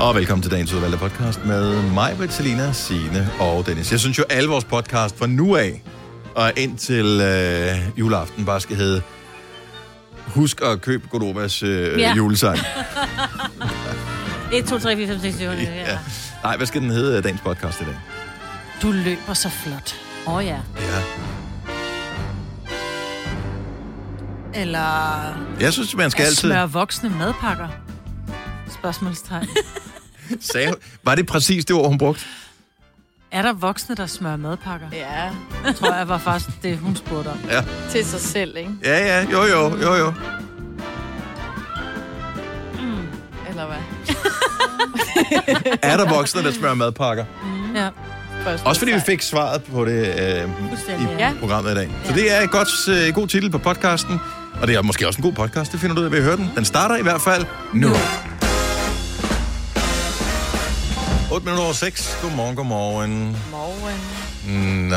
Og velkommen til dagens udvalgte podcast med mig, Selina, Signe og Dennis. Jeg synes jo, alle vores podcast fra nu af og indtil øh, juleaften bare skal hedde Husk at købe Godovas øh, Ja. julesang. 1, 2, 3, 4, 5, 6, 7, 8, ja. Ja. Nej, hvad skal den hedde, øh, dagens podcast i dag? Du løber så flot. Åh oh, ja. Ja. Eller Jeg synes, man skal altid... smøre voksne madpakker. Spørgsmålstegn. Sagde, var det præcis det ord, hun brugte? Er der voksne, der smører madpakker? Ja, Tror jeg var faktisk det, hun spurgte om. Ja. til sig selv, ikke? Ja, ja, jo, jo, jo, jo. Eller hvad? Er der voksne, der smører madpakker? Ja. Også fordi vi fik svaret på det øh, i ja. programmet i dag. Så det er et godt, øh, god titel på podcasten. Og det er måske også en god podcast, det finder du ud af ved at høre den. Den starter i hvert fald nu. 8 minutter over 6. Godmorgen, godmorgen. Morgen. Nå,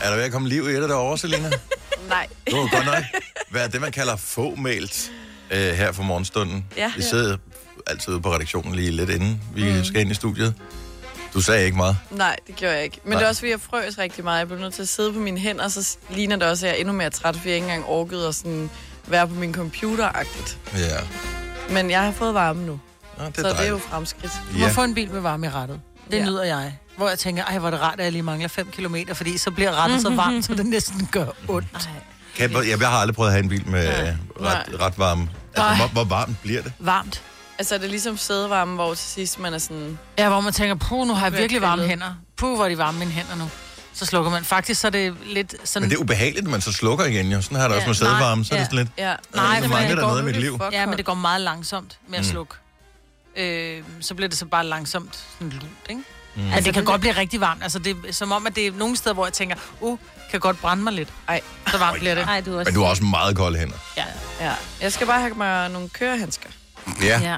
er der ved at komme liv i det derovre, Selina? Nej. Det var godt nok. Hvad er det, man kalder fåmælt øh, her for morgenstunden? Ja. Vi sidder altid ude på redaktionen lige lidt inden vi mm. skal ind i studiet. Du sagde ikke meget. Nej, det gjorde jeg ikke. Men Nej. det er også, fordi jeg frøs rigtig meget. Jeg blev nødt til at sidde på mine hænder, så ligner det også, at jeg er endnu mere træt, fordi jeg ikke engang orkede at sådan være på min computer-agtigt. Ja, Men jeg har fået varme nu, Nå, det så er det er jo dejligt. fremskridt. Du må Ja. få en bil med varme i rettet. Det Ja. nyder jeg. Hvor jeg tænker, ej, hvor er det rart, at jeg lige mangler 5 km, fordi så bliver rettet så varmt, så det næsten gør ondt. Kan, jeg, jeg har aldrig prøvet at have en bil med øh, ret, Nej. ret varm. Altså, Nej. hvor, hvor varmt bliver det? Varmt. Altså, det er ligesom sædevarme, hvor til sidst man er sådan... Ja, hvor man tænker, puh, nu har jeg virkelig varme hænder. Puh, hvor er de varme mine hænder nu. Så slukker man. Faktisk så er det lidt sådan... Men det er ubehageligt, når man så slukker igen. Jo. Sådan har det også Ja, med sædevarme. Så er det nej, sådan lidt... Ja. Nej, så mangler det der går noget i mit liv. Ja, men det går meget langsomt med at Mm. Øh, så bliver det så bare langsomt sådan lunt, ikke? Mm. Mm. Altså, det kan godt blive rigtig varmt. Altså, det er som om, at det er nogle steder, hvor jeg tænker, uh, kan godt brænde mig lidt. Ej. Så varmt bliver det. Ej, du er også... Men du har også meget kolde hænder. Ja. Ja. Jeg skal bare have mig nogle kørehandsker. Ja, Ja.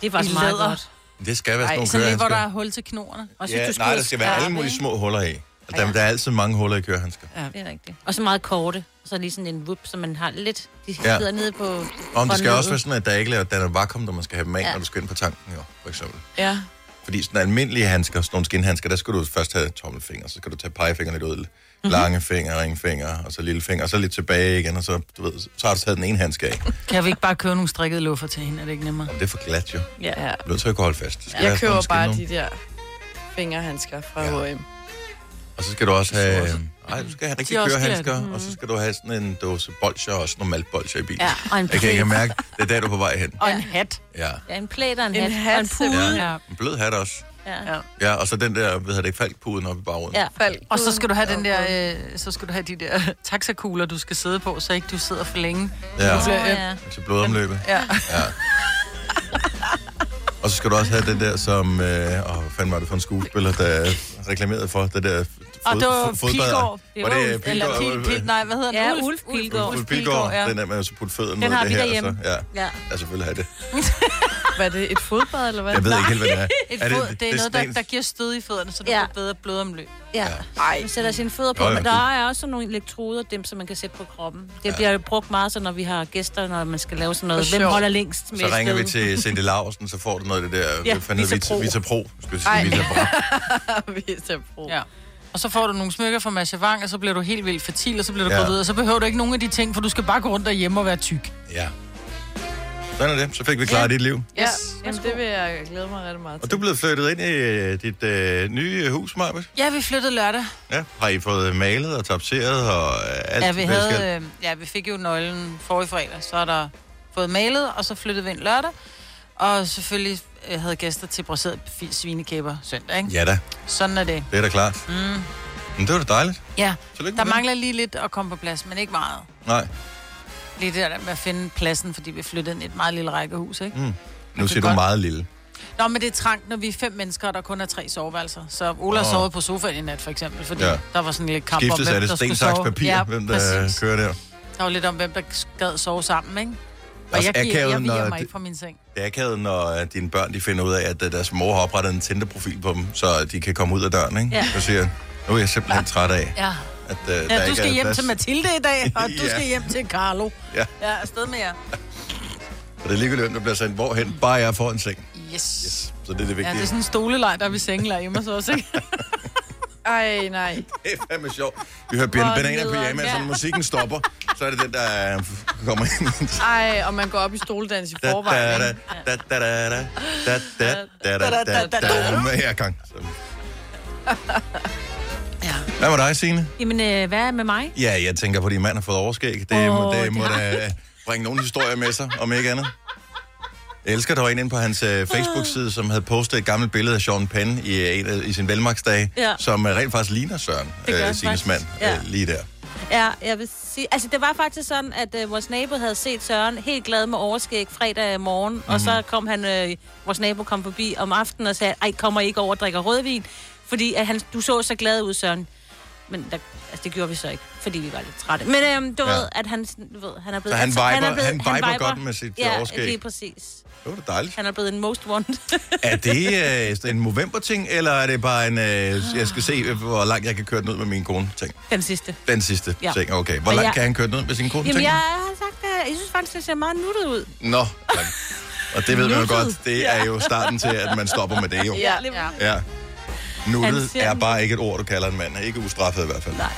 Det er faktisk I meget læder. godt. det skal være sådan Ej, nogle Sådan lidt, hvor der er kørehandsker. hul til knoerne. Også Ja, du nej, der skal skal være alle mulige små huller i. Og Der, Ja. der er altid mange huller i kørehandsker. Det er rigtigt. Og så meget korte. Så lige sådan en vup, så man har lidt... De Ja. sidder nede på... Om det skal også være sådan, at der ikke er, der er vakuum, når man skal have dem af, Ja. når du skal ind på tanken, jo, for eksempel. Ja. Fordi sådan almindelige handsker, sådan nogle skinhandsker, der skal du først have tommelfinger, så skal du tage pegefingeren lidt ud, Mhm. lange fingre, ringfinger, og så lille finger, og så lidt tilbage igen, og så, du ved, så har du taget den ene handske af. Kan vi ikke bare købe nogle strikkede luffer til hende? Er det ikke nemmere? Jamen, det er for glat jo. Ja. ja. Du er nødt til at holde fast. Være Jeg køber bare de der fingerhandsker fra Ja. H&M. Og så skal du også have... Nej, du skal have De rigtig også kørehandsker, glatte. og så skal du have sådan en dåse bolcher og også nogle maltbolcher i bilen. Ja, og en Jeg kan ikke mærke, det er der, du er på vej hen. Og en hat. Ja. Ja, en plæt og en, En hat. hat, og en pude. Ja. En blød hat også. Ja. Ja. Ja, og så den der, hvad hedder det, falkpuden oppe i bagruden. ja. Falk. Og så skal du have den der, øh, så skal du have de der taxakugler, du skal sidde på, så ikke du sidder for længe. Ja, Åh, ja. til blodomløbet. Ja. Ja. Og så skal du også have den der, som... Øh, åh, hvad fanden var det for en skuespiller, der reklamerede for det der Og det var? Pilgaard. Det Var var det Ulf, Eller Pilgaard? pil, pil, nej, hvad hedder den? Ja, Ulf, Ulf Pilgaard. Ulf Pilgaard, ja. den der med at så putte fødderne Den ned i har det vi her. derhjemme. Og så, ja, Ja. ja, selvfølgelig have det. Hvad er det? Et fodbad, eller hvad? Jeg ved ikke helt, hvad det er. Et Er fod, det, det er noget, der, der giver stød i fødderne, så du Ja. får bedre blodomløb. Ja. Ej. Man sætter sine fødder på, men det- der er også nogle elektroder, dem som man kan sætte på kroppen. Det bliver brugt meget, så når vi har gæster, når man skal lave sådan noget. Hvem holder længst med Så ringer vi til Cindy Larsen, så får du noget af det der, Ja, det? Vitapro. Vita, Vitapro. Skal jeg sige, Vitapro. Vi brug. Ja. Og så får du nogle smykker fra Machevang, og så bliver du helt vildt fertil, og så bliver du Ja. ja. gravid, og så behøver du ikke nogen af de ting, for du skal bare gå rundt derhjemme og være tyk. Ja. Sådan er det. Så fik vi klaret Ja. dit liv. Ja, Yes. jamen, det vil jeg glæde mig rigtig meget Og til. du er blevet flyttet ind i øh, dit øh, nye hus, Marbet. Ja, vi flyttede lørdag. Ja. Har I fået malet og tapseret og øh, alt? Ja, vi, I havde, øh, ja, vi fik jo nøglen forrige fredag, så er der fået malet, og så flyttede vi ind lørdag. Og selvfølgelig øh, havde gæster til braseret svinekæber søndag, ikke? Ja da, Sådan er det. det er da klart. Mm. Men det var da dejligt. Ja, Tillykke der mangler lige lidt at komme på plads, men ikke meget. Nej. Lige det der med at finde pladsen, fordi vi flyttede ind i et meget lille rækkehus, ikke? Mm. Nu siger du godt- meget lille. Nå, men det er trangt, når vi er fem mennesker, og der kun er tre soveværelser. Så Ola oh. sovede på sofaen i nat, for eksempel, fordi Ja. der var sådan lille kamp Skiftes om, er hvem det der sten, skulle sove. papir, ja, hvem der præcis. kører der. Der var lidt om, hvem der gad sove sammen, ikke? Og Også jeg, giver, akavet, jeg viger mig ikke fra min seng. Det er akavet, når dine børn de finder ud af, at øh, deres mor har oprettet en Tinder-profil på dem, så de kan komme ud af døren, ikke? Ja. Så siger jeg, nu er jeg simpelthen træt af, Ja. at der ja ikke du skal hjem plads. til Mathilde i dag, og du Ja. skal hjem til Carlo. Ja. Ja, afsted med jer. Og det er ligegyldigt, hvem der bliver sendt hvorhen. Bare jeg får en seng. Yes. Yes. Så det er det Ja, vigtige. det er sådan en stoleleg, der er ved sengelej hjemme hos os, ikke? Ej, nej. Det er fandme sjovt. Vi hører Hvor Banana nederen, Pyjama, så når musikken stopper, så er det den, der øh, kommer ind. Ej, og man går op i stoledans i Da, da, forvejen. da, ikke? da, da, da, da, da, da, da, da, da, da. Her gang. Så. Ja. Hvad med dig, Signe? Jamen, øh, hvad er med mig? Ja, jeg tænker på, at din mand har fået overskæg. Det, Åh, må, det må da bringe nogle historier med sig, om ikke andet. Jeg elsker, der var en inde på hans uh, Facebook-side, som havde postet et gammelt billede af Sean Penn i, uh, en i sin velmagsdag, Ja. som uh, rent faktisk ligner Søren, han Signes mand. Ja. uh, lige der. Ja, jeg vil sige... Altså, det var faktisk sådan, at øh, vores nabo havde set Søren helt glad med overskæg fredag morgen, mm-hmm. og så kom han... Øh, vores nabo kom forbi om aftenen og sagde, ej, kommer I ikke over og drikker rødvin? Fordi at han, du så så glad ud, Søren. Men der, altså, det gjorde vi så ikke, fordi vi var lidt trætte. Men øhm, du Ja. ja. ved, at han, du ved, han er blevet... Så han altså, viber- er blevet, han viber godt med sit, øh, ja, overskæg. lige præcis. Det var da dejligt. Han er blevet en most wanted. Er det uh, en Movember-ting, eller er det bare en, uh, jeg skal se, hvor langt jeg kan køre den ud med min kone ting? Den sidste. Den sidste Ja. ting, okay. Hvor langt jeg- kan han køre den ud med sin kone Jamen, ting? jeg har sagt, at jeg synes faktisk, det ser meget nuttet ud. Nå, ja. og det ved man jo godt, det er jo starten til, at man stopper med det jo. Ja. Ja. Ja. Nuttet er bare ikke et ord, du kalder en mand. Ikke ustraffet i hvert fald. Nej.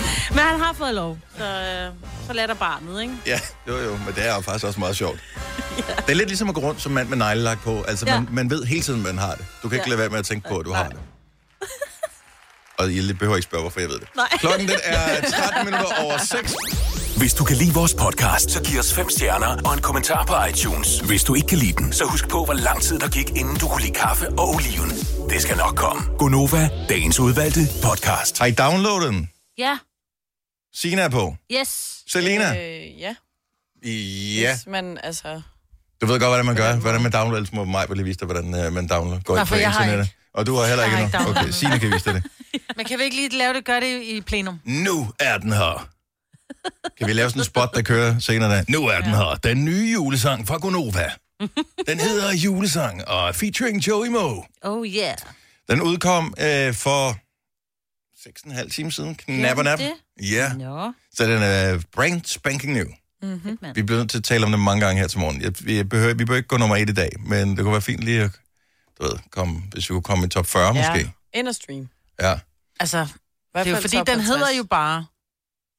Men han har fået lov, så, øh, så lader barnet, ikke? Ja, jo jo, men det er jo faktisk også meget sjovt. ja. Det er lidt ligesom at gå rundt som mand med neglelak på. Altså, Ja. man, man ved hele tiden, man har det. Du kan ikke Ja. lade være med at tænke på, at du har Nej. det. Og I behøver ikke spørge, hvorfor jeg ved det. Nej. Klokken den er 13 minutter over 6. Hvis du kan lide vores podcast, så giv os fem stjerner og en kommentar på iTunes. Hvis du ikke kan lide den, så husk på, hvor lang tid der gik, inden du kunne lide kaffe og oliven. Det skal nok komme. Gonova, dagens udvalgte podcast. Har I downloadet den? Ja, Sina er på. yes. Selina? Øh, ja. Ja. Hvis man, altså... Du ved godt, hvordan man gør. Hvordan man downloader. Ellers må mig lige vise dig, hvordan uh, man downloader. Går ind på for jeg har internettet. ikke. Og du har heller Jeg ikke har ikke endnu. Okay. Signe kan vise dig det. Men kan vi ikke lige lave det, gøre det i plenum? Nu er den her. Kan vi lave sådan en spot, der kører senere? Der? Nu er den her. Den nye julesang fra Gonova. Den hedder Julesang, og featuring Joey Moe. Oh yeah. Den udkom øh, for 6,5 timer siden. Knap og nap. Ja, Nå. så den er brand spanking new. Mm-hmm. Vi bliver nødt til at tale om det mange gange her til morgen. Jeg, vi, behøver, vi behøver ikke gå nummer et i dag, men det kunne være fint lige at, du ved, komme, hvis vi kunne komme i top 40 Ja. måske. Ind og stream. Ja, Altså, det er jo fordi, den 50. hedder jo bare...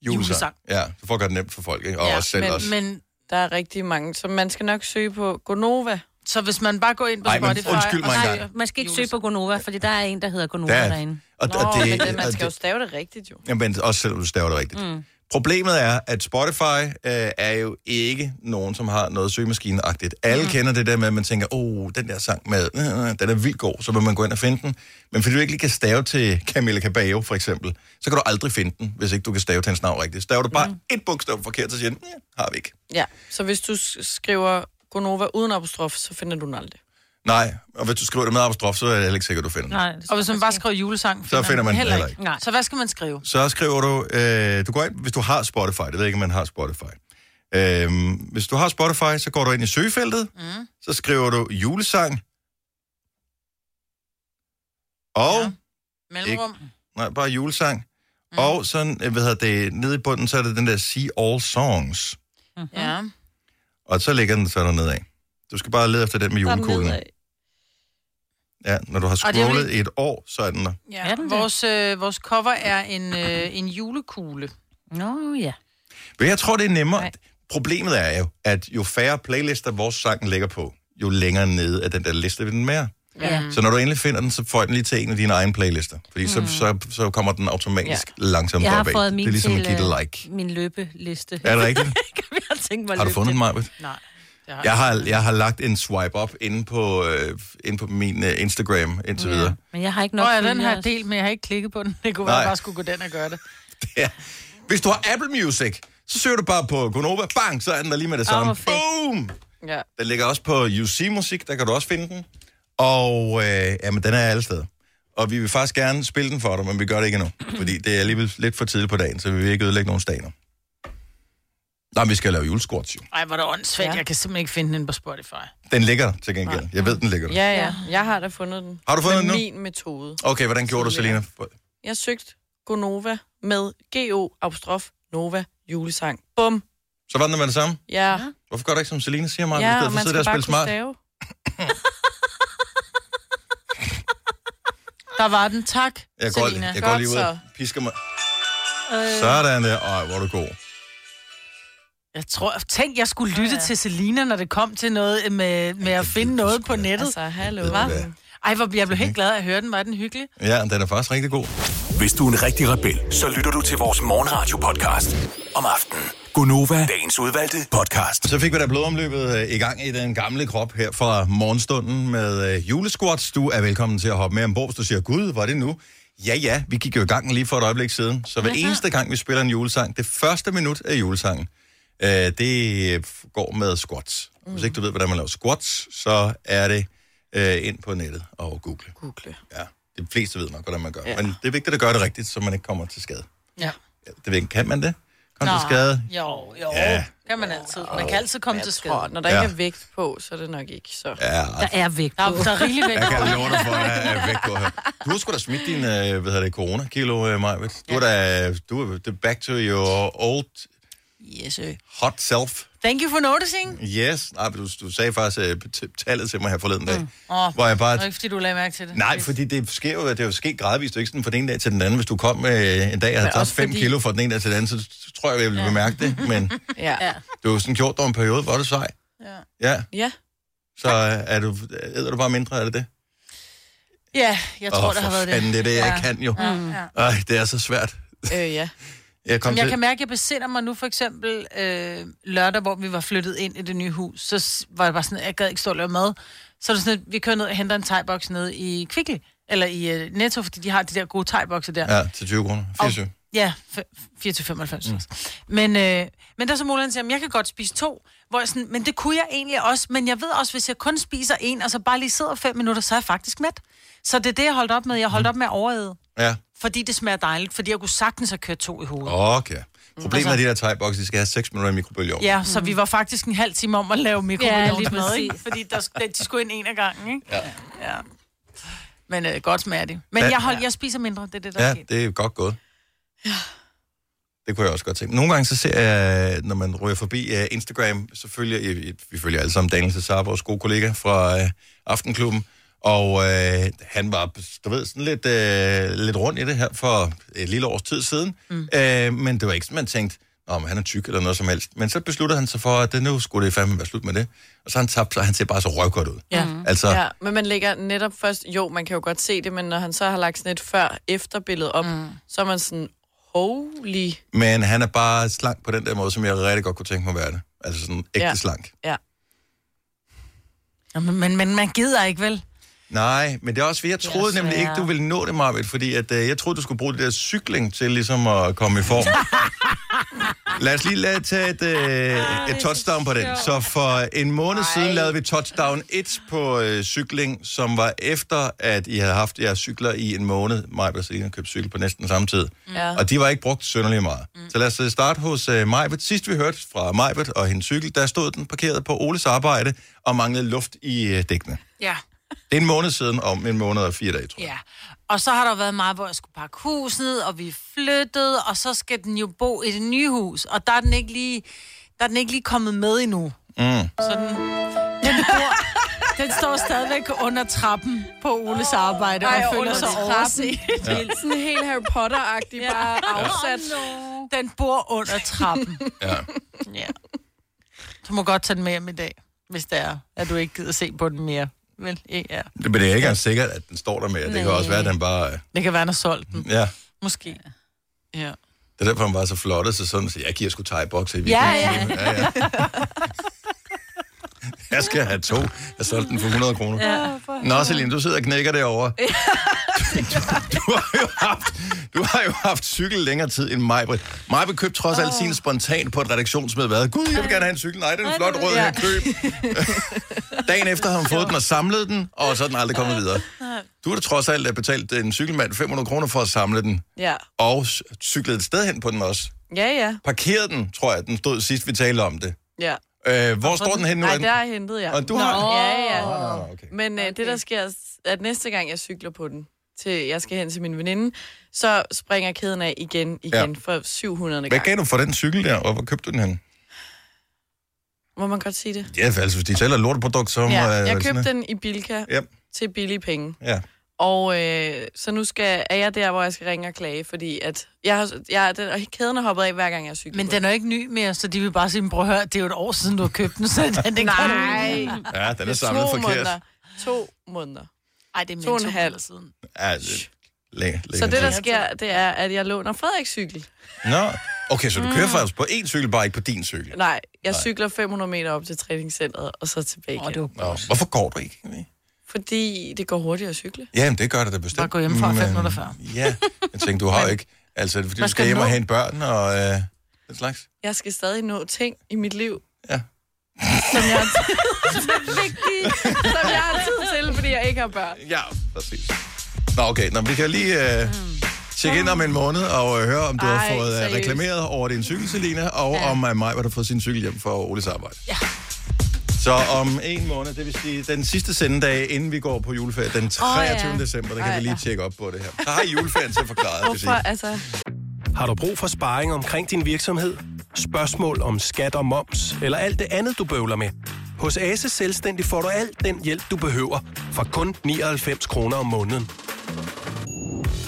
julesang. Julesang. Ja, så får det nemt for folk, ikke? Og Ja, os selv men- også. Men Der er rigtig mange, så man skal nok søge på Gonova. Så hvis man bare går ind på Ej, men Spotify... undskyld og mig engang. Man skal ikke søge på Gonova, fordi der er en, der hedder Gonova Der er- derinde. Og, Nå, og det, men det, man og skal jo stave det rigtigt, jo. Jamen, også selvom du staver det rigtigt. Mm. Problemet er, at Spotify øh, er jo ikke nogen, som har noget søgemaskineagtigt. Alle mm. kender det der med, at man tænker, åh, oh, den der sang med, øh, den er vildt god, så vil man gå ind og finde den. Men fordi du ikke lige kan stave til Camilla Cabello, for eksempel, så kan du aldrig finde den, hvis ikke du kan stave til hendes navn rigtigt. Staver du bare mm. et bogstav forkert, så siger den, ja, har vi ikke. Ja, så hvis du s- skriver Gonova uden apostrof, så finder du den aldrig. Nej, og hvis du skriver det med apostrof, så er det heller ikke sikkert, du finder den. Nej, Og hvis man bare skriver julesang, Så finder man den heller ikke. Nej. Så hvad skal man skrive? Så skriver du, øh, du går ind, hvis du har Spotify, det ved jeg ikke, om man har Spotify. Øhm, hvis du har Spotify, så går du ind i søgefeltet, mm. så skriver du julesang, og, ja. Mellemrum. nej, bare julesang, mm. og sådan, øh, hvad hedder det, nede i bunden, så er det den der See All Songs, Ja. Og så ligger den så dernede af. Du skal bare lede efter den med er nedad. Ja, når du har er scrollet i et år, så er den der. ja. Er den det? Vores, øh, vores cover er en, øh, en julekugle. Nå, ja. Men jeg tror, det er nemmere. Nej. Problemet er jo, at jo færre playlister vores sang ligger på, jo længere nede af den der liste vil den være. Ja. Så når du endelig finder den, så får jeg den lige til en af dine egne playlister. Fordi så, så, så kommer den automatisk ja. langsomt Jeg har opad. fået Det min er ligesom at til give det øh, like. min løbeliste. Er det rigtigt? jeg har tænkt mig Har du fundet den. Majbet? Nej. Det har Jeg har, jeg har lagt en swipe up inde på, øh, inde på min øh, Instagram indtil Ja. videre. Men jeg har ikke Nå, nok ja, den her del, men jeg har ikke klikket på den. Det kunne være, Nej. at jeg bare skulle gå den og gøre det. Ja. Hvis du har Apple Music, så søger du bare på Gonova. Bang, så er den der lige med det samme. fedt. Boom! Ja. Den ligger også på UC Musik, der kan du også finde den. Og øh, jamen, den er alle steder. Og vi vil faktisk gerne spille den for dig, men vi gør det ikke endnu. Fordi det er alligevel lidt for tidligt på dagen, så vi vil ikke ødelægge nogen staner. Nej, vi skal lave juleskorts jo. Ej, hvor er det åndssvagt. Ja. Jeg kan simpelthen ikke finde den på Spotify. Den ligger der til gengæld. Jeg ved, den ligger der. Ja, ja. Jeg har da fundet den. Har du fundet med den nu? min metode. Okay, hvordan gjorde du, Selina? Jeg søgte Gonova med G-O apostrof Nova julesang. Bum. Så var den med det samme. Ja. Hvorfor gør du ikke, som Selina siger, mig? Ja, man skal og bare kunne smart. stave. Der var den. Tak, Jeg går, Selina. jeg går lige ud Godt og så. pisker mig. Sådan der. Ej, hvor er du god. Jeg tror, tænk, jeg skulle lytte ja. til Selina, når det kom til noget med, med at finde noget på nettet. Altså, hallo. Hvad? Ej, hvor jeg blev helt glad af at høre den. Var den hyggelig? Ja, den er faktisk rigtig god. Hvis du er en rigtig rebel, så lytter du til vores morgenradio-podcast om aftenen. Gunova, dagens udvalgte podcast. Så fik vi da blodomløbet øh, i gang i den gamle krop her fra morgenstunden med øh, julesquats. Du er velkommen til at hoppe med ombord, hvis du siger, gud, var det nu? Ja, ja, vi gik jo i gang lige for et øjeblik siden. Så hver eneste gang, vi spiller en julesang, det første minut af julesangen, øh, det går med squats. Hvis ikke du ved, hvordan man laver squats, så er det øh, ind på nettet og google. Google. Ja, de fleste ved nok, hvordan man gør. Ja. Men det er vigtigt at gøre det rigtigt, så man ikke kommer til skade. Ja. Ja, det ved kan man det? Komme til skade? Jo, jo. Ja. Kan man altid. Man kan altid komme Jeg til skade. tror, når der Ja. ikke er vægt på, så er det nok ikke så. Ja, Der er vægt Der, på. er- der er rigeligt væk. Jeg kan love dig for, at jeg er væk på her. Du har sgu da smidt din, øh, hvad hedder det, corona-kilo, øh. Du er da, du er back to your old Yes, sir. hot self. Thank you for noticing. Yes. Nej, du, du sagde faktisk øh, t- tallet til mig her forleden dag. Mm. Hvor jeg bare... Det ikke, fordi du lagde mærke til det. Nej, fordi det sker jo, det er jo sket gradvist, det er ikke sådan fra den ene dag til den anden. Hvis du kom med en dag og havde tabt også 5 fordi- kilo fra den ene dag til den anden, så tror jeg, jeg ville bemærke det. Men Ja. Ja. du har jo sådan gjort over en periode, hvor er du sej. Ja. Ja, Ja. så øh, er du, æder du bare mindre, er det det? Ja, jeg tror, Åh, det har været det. det er det, jeg ja. kan jo. Ja, ja. Ej, det er så svært. Øh, ja. Jeg kom Men jeg til... kan mærke, at jeg besinder mig nu for eksempel øh, lørdag, hvor vi var flyttet ind i det nye hus. Så var det bare sådan, at jeg gad ikke stå og lave mad. Så er det sådan, at vi kører ned og henter en thai-boks nede i Kvickly. Eller i øh, Netto, fordi de har de der gode thai-bokser der. Ja, til 20 kroner. 24. Ja, f- 4-95. Mm. Men, øh, men der er så til, at jeg kan godt spise to. Hvor jeg sådan, men det kunne jeg egentlig også. Men jeg ved også, hvis jeg kun spiser en, og så bare lige sidder fem minutter, så er jeg faktisk mæt. Så det er det, jeg holdt op med. Jeg holdt op med at overæde. Ja, Fordi det smager dejligt. Fordi jeg kunne sagtens have kørt to i hovedet. okay. Problemet Altså- er de der thai de skal have 6 minutter i mikrobølgeovnen. Ja, så vi var faktisk en halv time om at lave Ja, mikrobølgeovnsmad, lige ikke? præcis. Fordi der, de skulle ind en af gangen, ikke? Ja. ja. Men øh, godt smager de. Men Ja. jeg, hold, jeg spiser mindre, det er det, der Ja, er sket. det er godt gået. Ja. Det kunne jeg også godt tænke. Nogle gange så ser jeg, når man ryger forbi uh, Instagram, så følger jeg, vi følger alle sammen Daniel Cesar, vores gode kollega fra uh, Aftenklubben, og uh, han var, du ved, sådan lidt, uh, lidt rundt i det her for et lille års tid siden, mm. uh, men det var ikke sådan, man tænkte, men han er tyk eller noget som helst. Men så besluttede han sig for, at det nu skulle det fandme være slut med det. Og så han tabt, så han ser bare så røvgodt ud. Ja. Altså, Ja, men man lægger netop først, jo, man kan jo godt se det, men når han så har lagt sådan et før-efter-billede op, mm. så er man sådan, holy, Men han er bare slank på den der måde, som jeg rigtig godt kunne tænke mig at være det. Altså sådan ægte ja. Slank. ja. Ja, men, men, men man gider ikke, vel? Nej, men det er også, fordi jeg troede nemlig ikke, du ville nå det, Marvitt, fordi at, øh, jeg troede, du skulle bruge det der cykling til ligesom at komme i form. Lad os lige lade tage et, øh, et touchdown på den. Så for en måned siden lavede vi touchdown 1 på øh, cykling, som var efter, at I havde haft jeres cykler i en måned. Mig og Selina købte cykel på næsten samme tid. Ja. Og de var ikke brugt synderligt meget. Mm. Så lad os øh, starte hos uh, Majbet. Sidst vi hørte fra Majbet og hendes cykel, der stod den parkeret på Oles arbejde og manglede luft i uh, dækkene. Ja. Det er en måned siden, om en måned og fire dage, tror jeg. Ja. Og så har der været meget, hvor jeg skulle pakke huset, og vi flyttede, og så skal den jo bo i det nye hus, og der er den ikke lige, der er den ikke lige kommet med endnu. Mm. Så den, den, bor, den står stadigvæk under trappen på Oles arbejde, Ej, og føler sig overset. Ja. Sådan helt Harry Potter-agtigt, ja. bare afsat. Den bor under trappen. Ja. Ja. Du må godt tage den med hjem i dag, hvis det er, at du ikke gider se på den mere. Vel, ja. Det, men det er ikke engang sikkert, at den står der med. Det kan også være, at den bare... øh, Det kan være, han har solgt den. Ja, Måske. Ja. det er derfor, han var så flot, så sådan, så jeg giver sgu thai-bokser i Ja, weekenden. ja. ja. Jeg skal have to. Jeg solgte den for 100 kroner. Ja, Nå, Celine, du sidder og knækker derovre. Du, du, har jo haft, du har jo haft cykel længere tid end mig. Mig købte trods alt sin spontan på et redaktionsmøde. Hvad? Gud, jeg vil gerne have en cykel. Nej, den er flot rød, jeg køb. Dagen efter har hun fået den og samlet den, og så er den aldrig kommet videre. Du har da trods alt betalt en cykelmand 500 kroner for at samle den, Ja. og c- cyklede et sted hen på den også. Ja, ja. Parkerede den, tror jeg, den stod sidst, vi talte om det. ja. Øh, hvor står den hen nu? Nej, Er der er hentet jeg. Og du har... Ja, ja. Nå, nå, nå, okay. Men øh, det, der sker, er, at næste gang, jeg cykler på den, til jeg skal hen til min veninde, så springer kæden af igen, igen Ja. ja. for 700. Hvad gang. gav du for den cykel der, og hvor købte du den hen? Må man godt sige det? Ja, for altså, hvis de sælger et lorteprodukt, så må Ja, øh, jeg købte den i Bilka Ja. til billige penge. Ja. Og øh, så nu skal, er jeg der, hvor jeg skal ringe og klage, fordi at jeg har, jeg, den, og kæden er hoppet af, hver gang jeg cykler. Men den er ikke ny mere, så de vil bare sige, prøv at høre, det er jo et år siden, du har købt den, så den, den kan du Nej. ikke. ja, den er Det er samlet to forkert. måneder. To måneder. Ej, det er To en to halv. måneder siden. Ja, det, læ- Så det, der sker, det er, at jeg låner Frederiks cykel. Nå, okay, så du Mm. kører faktisk på én cykel, bare ikke på din cykel. Nej, jeg cykler 500 meter op til træningscenteret, og så tilbage igen. Åh, det var Nå, hvorfor går du ikke? Fordi det går hurtigt at cykle. Jamen, det gør det da bestemt. Bare gå hjemmefra fem Men, minutter før. Ja, jeg tænkte, du har ikke... Altså, fordi Hvad du skal skal hjem og nå? hente børn og øh, den slags? Jeg skal stadig nå ting i mit liv, Ja. som jeg, som jeg har tid til, fordi jeg ikke har børn. Ja, præcis. Nå, okay. Nå, men vi kan lige øh, tjekke ind om en måned og øh, høre, om du har Ej, fået øh, seriøst. reklameret over din cykel, Selina, og ja. om øh, mig, hvad du har fået sin cykel hjem for Oles arbejde. Ja. Så om en måned, det vil sige den sidste sendedag, inden vi går på juleferie, den 23. ja. december, der kan Ej, vi lige ja. tjekke op på det her. Så har juleferien til at forklare, det vil Hvorfor? sige. Altså, Har du brug for sparring omkring din virksomhed? Spørgsmål om skat og moms, eller alt det andet, du bøvler med? Hos Ase Selvstændig får du alt den hjælp, du behøver, for kun 99 kroner om måneden.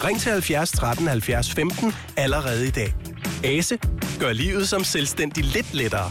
Ring til 70 13 70 15 allerede i dag. Ase gør livet som selvstændig lidt lettere.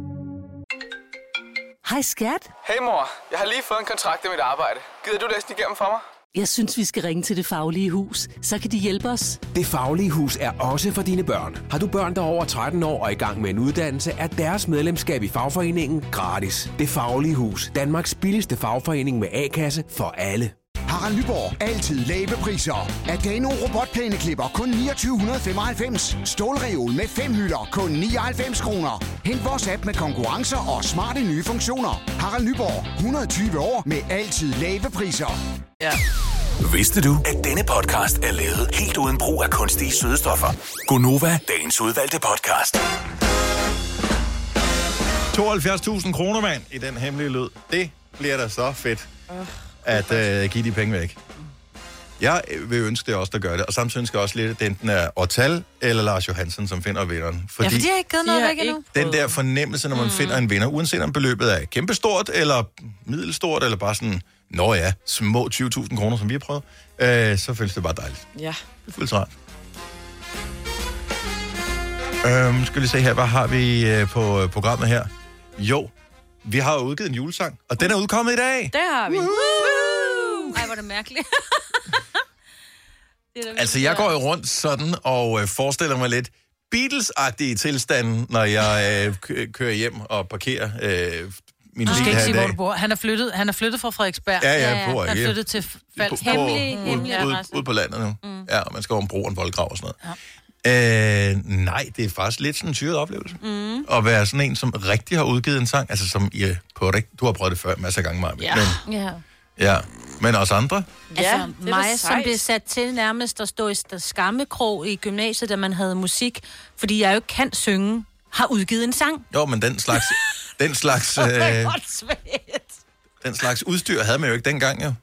Hej skat. Hey mor, jeg har lige fået en kontrakt i mit arbejde. Gider du læse den igennem for mig? Jeg synes, vi skal ringe til Det Faglige Hus. Så kan de hjælpe os. Det Faglige Hus er også for dine børn. Har du børn, der er over 13 år og i gang med en uddannelse, er deres medlemskab i fagforeningen gratis. Det Faglige Hus. Danmarks billigste fagforening med A-kasse for alle. Harald Nyborg. Altid lave priser. Adano robotplæneklipper kun 2995. Stålreol med fem hylder kun 99 kroner. Hent vores app med konkurrencer og smarte nye funktioner. Harald Nyborg. 120 år med altid lave priser. ja. Vidste du, at denne podcast er lavet helt uden brug af kunstige sødestoffer? Gonova, dagens udvalgte podcast. 72.000 kroner, mand, i den hemmelige lyd. Det bliver da så fedt, at øh, give de penge væk. Jeg vil ønske, det er os, der gør det. Og samtidig ønsker jeg også lidt, at det enten er Ortal eller Lars Johansen, som finder vinderen. Ja, for de har ikke givet noget væk endnu. Den der fornemmelse, når man mm. finder en vinder, uanset om beløbet er kæmpestort, eller middelstort, eller bare sådan, nå ja, små 20.000 kroner, som vi har prøvet, øh, så føles det bare dejligt. ja. Det føles rart. Øhm, skal vi se her, hvad har vi øh, på øh, programmet her? Jo, vi har jo udgivet en julesang, og den er udkommet i dag. Det har vi. Ej, hvor er det mærkeligt. det er Altså, jeg går jo rundt sådan og øh, forestiller mig lidt Beatles-agtige tilstanden, når jeg øh, kø- kører hjem og parkerer øh, min Du bil skal ikke sige, hvor du bor. Han er flyttet, han er flyttet fra Frederiksberg. Ja, Ja, jeg bor Han er flyttet til Falsk. Hemmelig- hemmelig ud, ud på landet nu. Mm. Ja, og man skal over en bro og en voldgrav og sådan noget. Øh, nej, det er faktisk lidt sådan en syret oplevelse. Mm. At være sådan en, som rigtig har udgivet en sang, altså som I, er på rigt- du har prøvet det før masser af gange, Maja. Ja. Men, Ja. ja. Men også andre. Ja, altså, det mig, som blev sat til nærmest at stå i skammekrog i gymnasiet, da man havde musik, fordi jeg jo ikke kan synge, har udgivet en sang. Jo, men den slags, den slags, øh, den slags udstyr havde man jo ikke dengang, jo,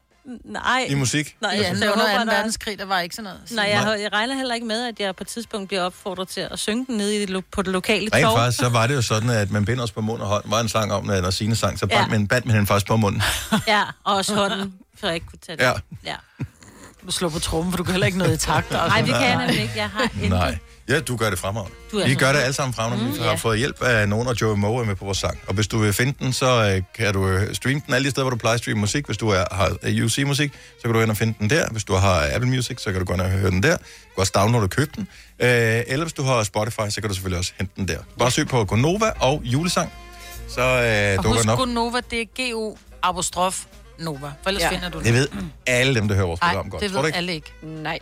Nej. i musik. Nej, Ja, så altså, jeg under håber, 2. der- verdenskrig, der var ikke sådan noget. Nej, jeg, jeg regner heller ikke med, at jeg på et tidspunkt bliver opfordret til at synge den nede i det, lo- på det lokale Rent torv. faktisk, så var det jo sådan, at man binder os på mund og hånd. var en sang om, at når Signe sang, så bandt Ja. ja. man, bandt man hende faktisk på munden. Ja, og også hånden, for jeg ikke kunne tage det. Ja. ja. Du slår på trummen, for du kan heller ikke noget i takt. Altså. Nej, det kan jeg nemlig ikke. Jeg har intet. Nej. Ja, du gør det fremragende. Du Vi så gør det alle sammen fremragende. Mm, vi har ja. fået hjælp af nogen, og Joey Moe er med på vores sang. Og hvis du vil finde den, så øh, kan du øh, streame den alle de steder, hvor du plejer at streame musik. Hvis du er, har øh, UC-musik, så kan du ind og finde den der. Hvis du har Apple Music, så kan du gå ind og høre den der. Du kan også downloade og købe den. Eller hvis du har Spotify, så kan du selvfølgelig også hente den der. Bare søg på Gonova og julesang. Så øh, Og dukker husk, den op. Gonova, det er G-O apostrof Nova. For ellers Ja. finder du det. Det ved alle dem, der hører vores program godt. det Tror du ved ikke? alle ikke. Nej.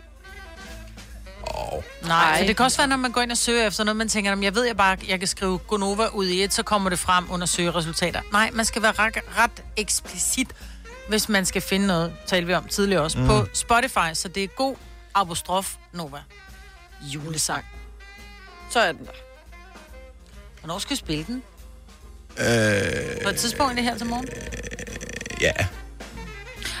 Nej, Ej. for det kan også være, når man går ind og søger efter noget, man tænker, "Jamen, jeg ved jeg bare, jeg kan skrive Gonova ud i et, så kommer det frem under søgeresultater. Nej, man skal være ret, ret eksplicit hvis man skal finde noget, talte vi om tidligere også, Mm. på Spotify. Så det er god apostrof Nova. Julesang. Så er den der. Hvornår skal vi spille den? Øh, På et tidspunkt i det her til morgen? ja.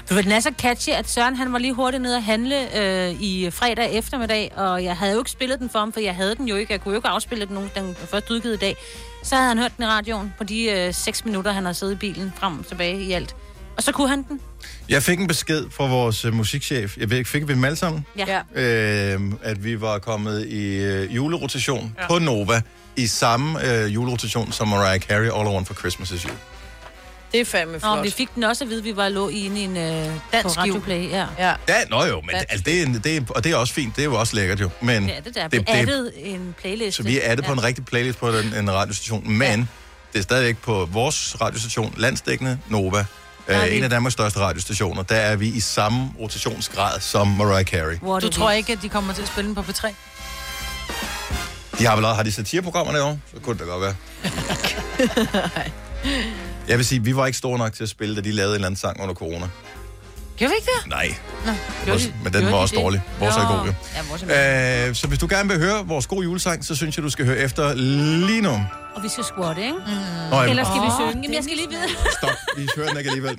Du ved, den er så catchy, at Søren han var lige hurtigt nede at handle øh, i fredag eftermiddag, og jeg havde jo ikke spillet den for ham, for jeg havde den jo ikke. Jeg kunne jo ikke afspille den, nogen, den var først udgivet i dag. Så havde han hørt den i radioen på de øh, 6 minutter, han har siddet i bilen frem og tilbage i alt. Og så kunne han den. Jeg fik en besked fra vores uh, musikchef. Jeg ved ikke, fik vi dem alle sammen? Ja. Øh, at vi var kommet i uh, julerotation ja. på Nova. I samme uh, julerotation som Mariah Carey, All I Want for Christmas Is You. Det er fandme flot. Nå, vi fik den også at vide, at vi var lå inde i en øh, Dansk på Radio Play. Ja. Ja. Ja, nå jo, men det, altså, det, er, det er, og det er også fint. Det er jo også lækkert jo. Men Ja, det der. det, Det, det, addet en playlist. så vi er det på en rigtig playlist på den, en radiostation. Men ja. det er stadigvæk på vores radiostation, landsdækkende Nova. Er vi- en af Danmarks største radiostationer. Der er vi i samme rotationsgrad som Mariah Carey. Du tror ikke, at de kommer til at spille den på P3? De har vel også, har de satireprogrammer derovre? Så kunne det da godt være. Jeg vil sige, vi var ikke store nok til at spille, da de lavede en eller anden sang under corona. Gjorde vi ikke det? Nej, Nå, vores, men den var også dårlig. Vores er god, jo. Ja, vores er Øh, så hvis du gerne vil høre vores gode julesang, så synes jeg, du skal høre efter lige nu. Og vi skal squatte, ikke? Mm. Nå. Eller skal vi Åh, synge? Jamen, jeg skal lige vide. Stop, vi hører den ikke alligevel.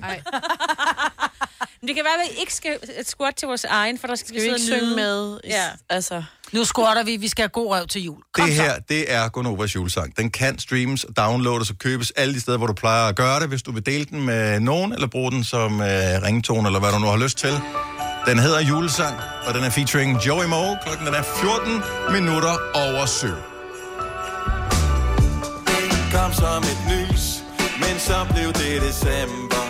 Men det kan være, at vi ikke skal squat til vores egen, for der skal, Skal vi ikke sidde og synge med? Ja. Altså, Nu squatter vi, vi skal have god røv til jul. Kom Det så. her, det er Gonovas julesang. Den kan streames, downloades og købes alle de steder, hvor du plejer at gøre det. Hvis du vil dele den med nogen, eller bruge den som øh, ringetone, eller hvad du nu har lyst til. Den hedder Julesang, og den er featuring Joey Moe. Klokken den er 14 minutter over syv. kom som et nys, men så blev det december.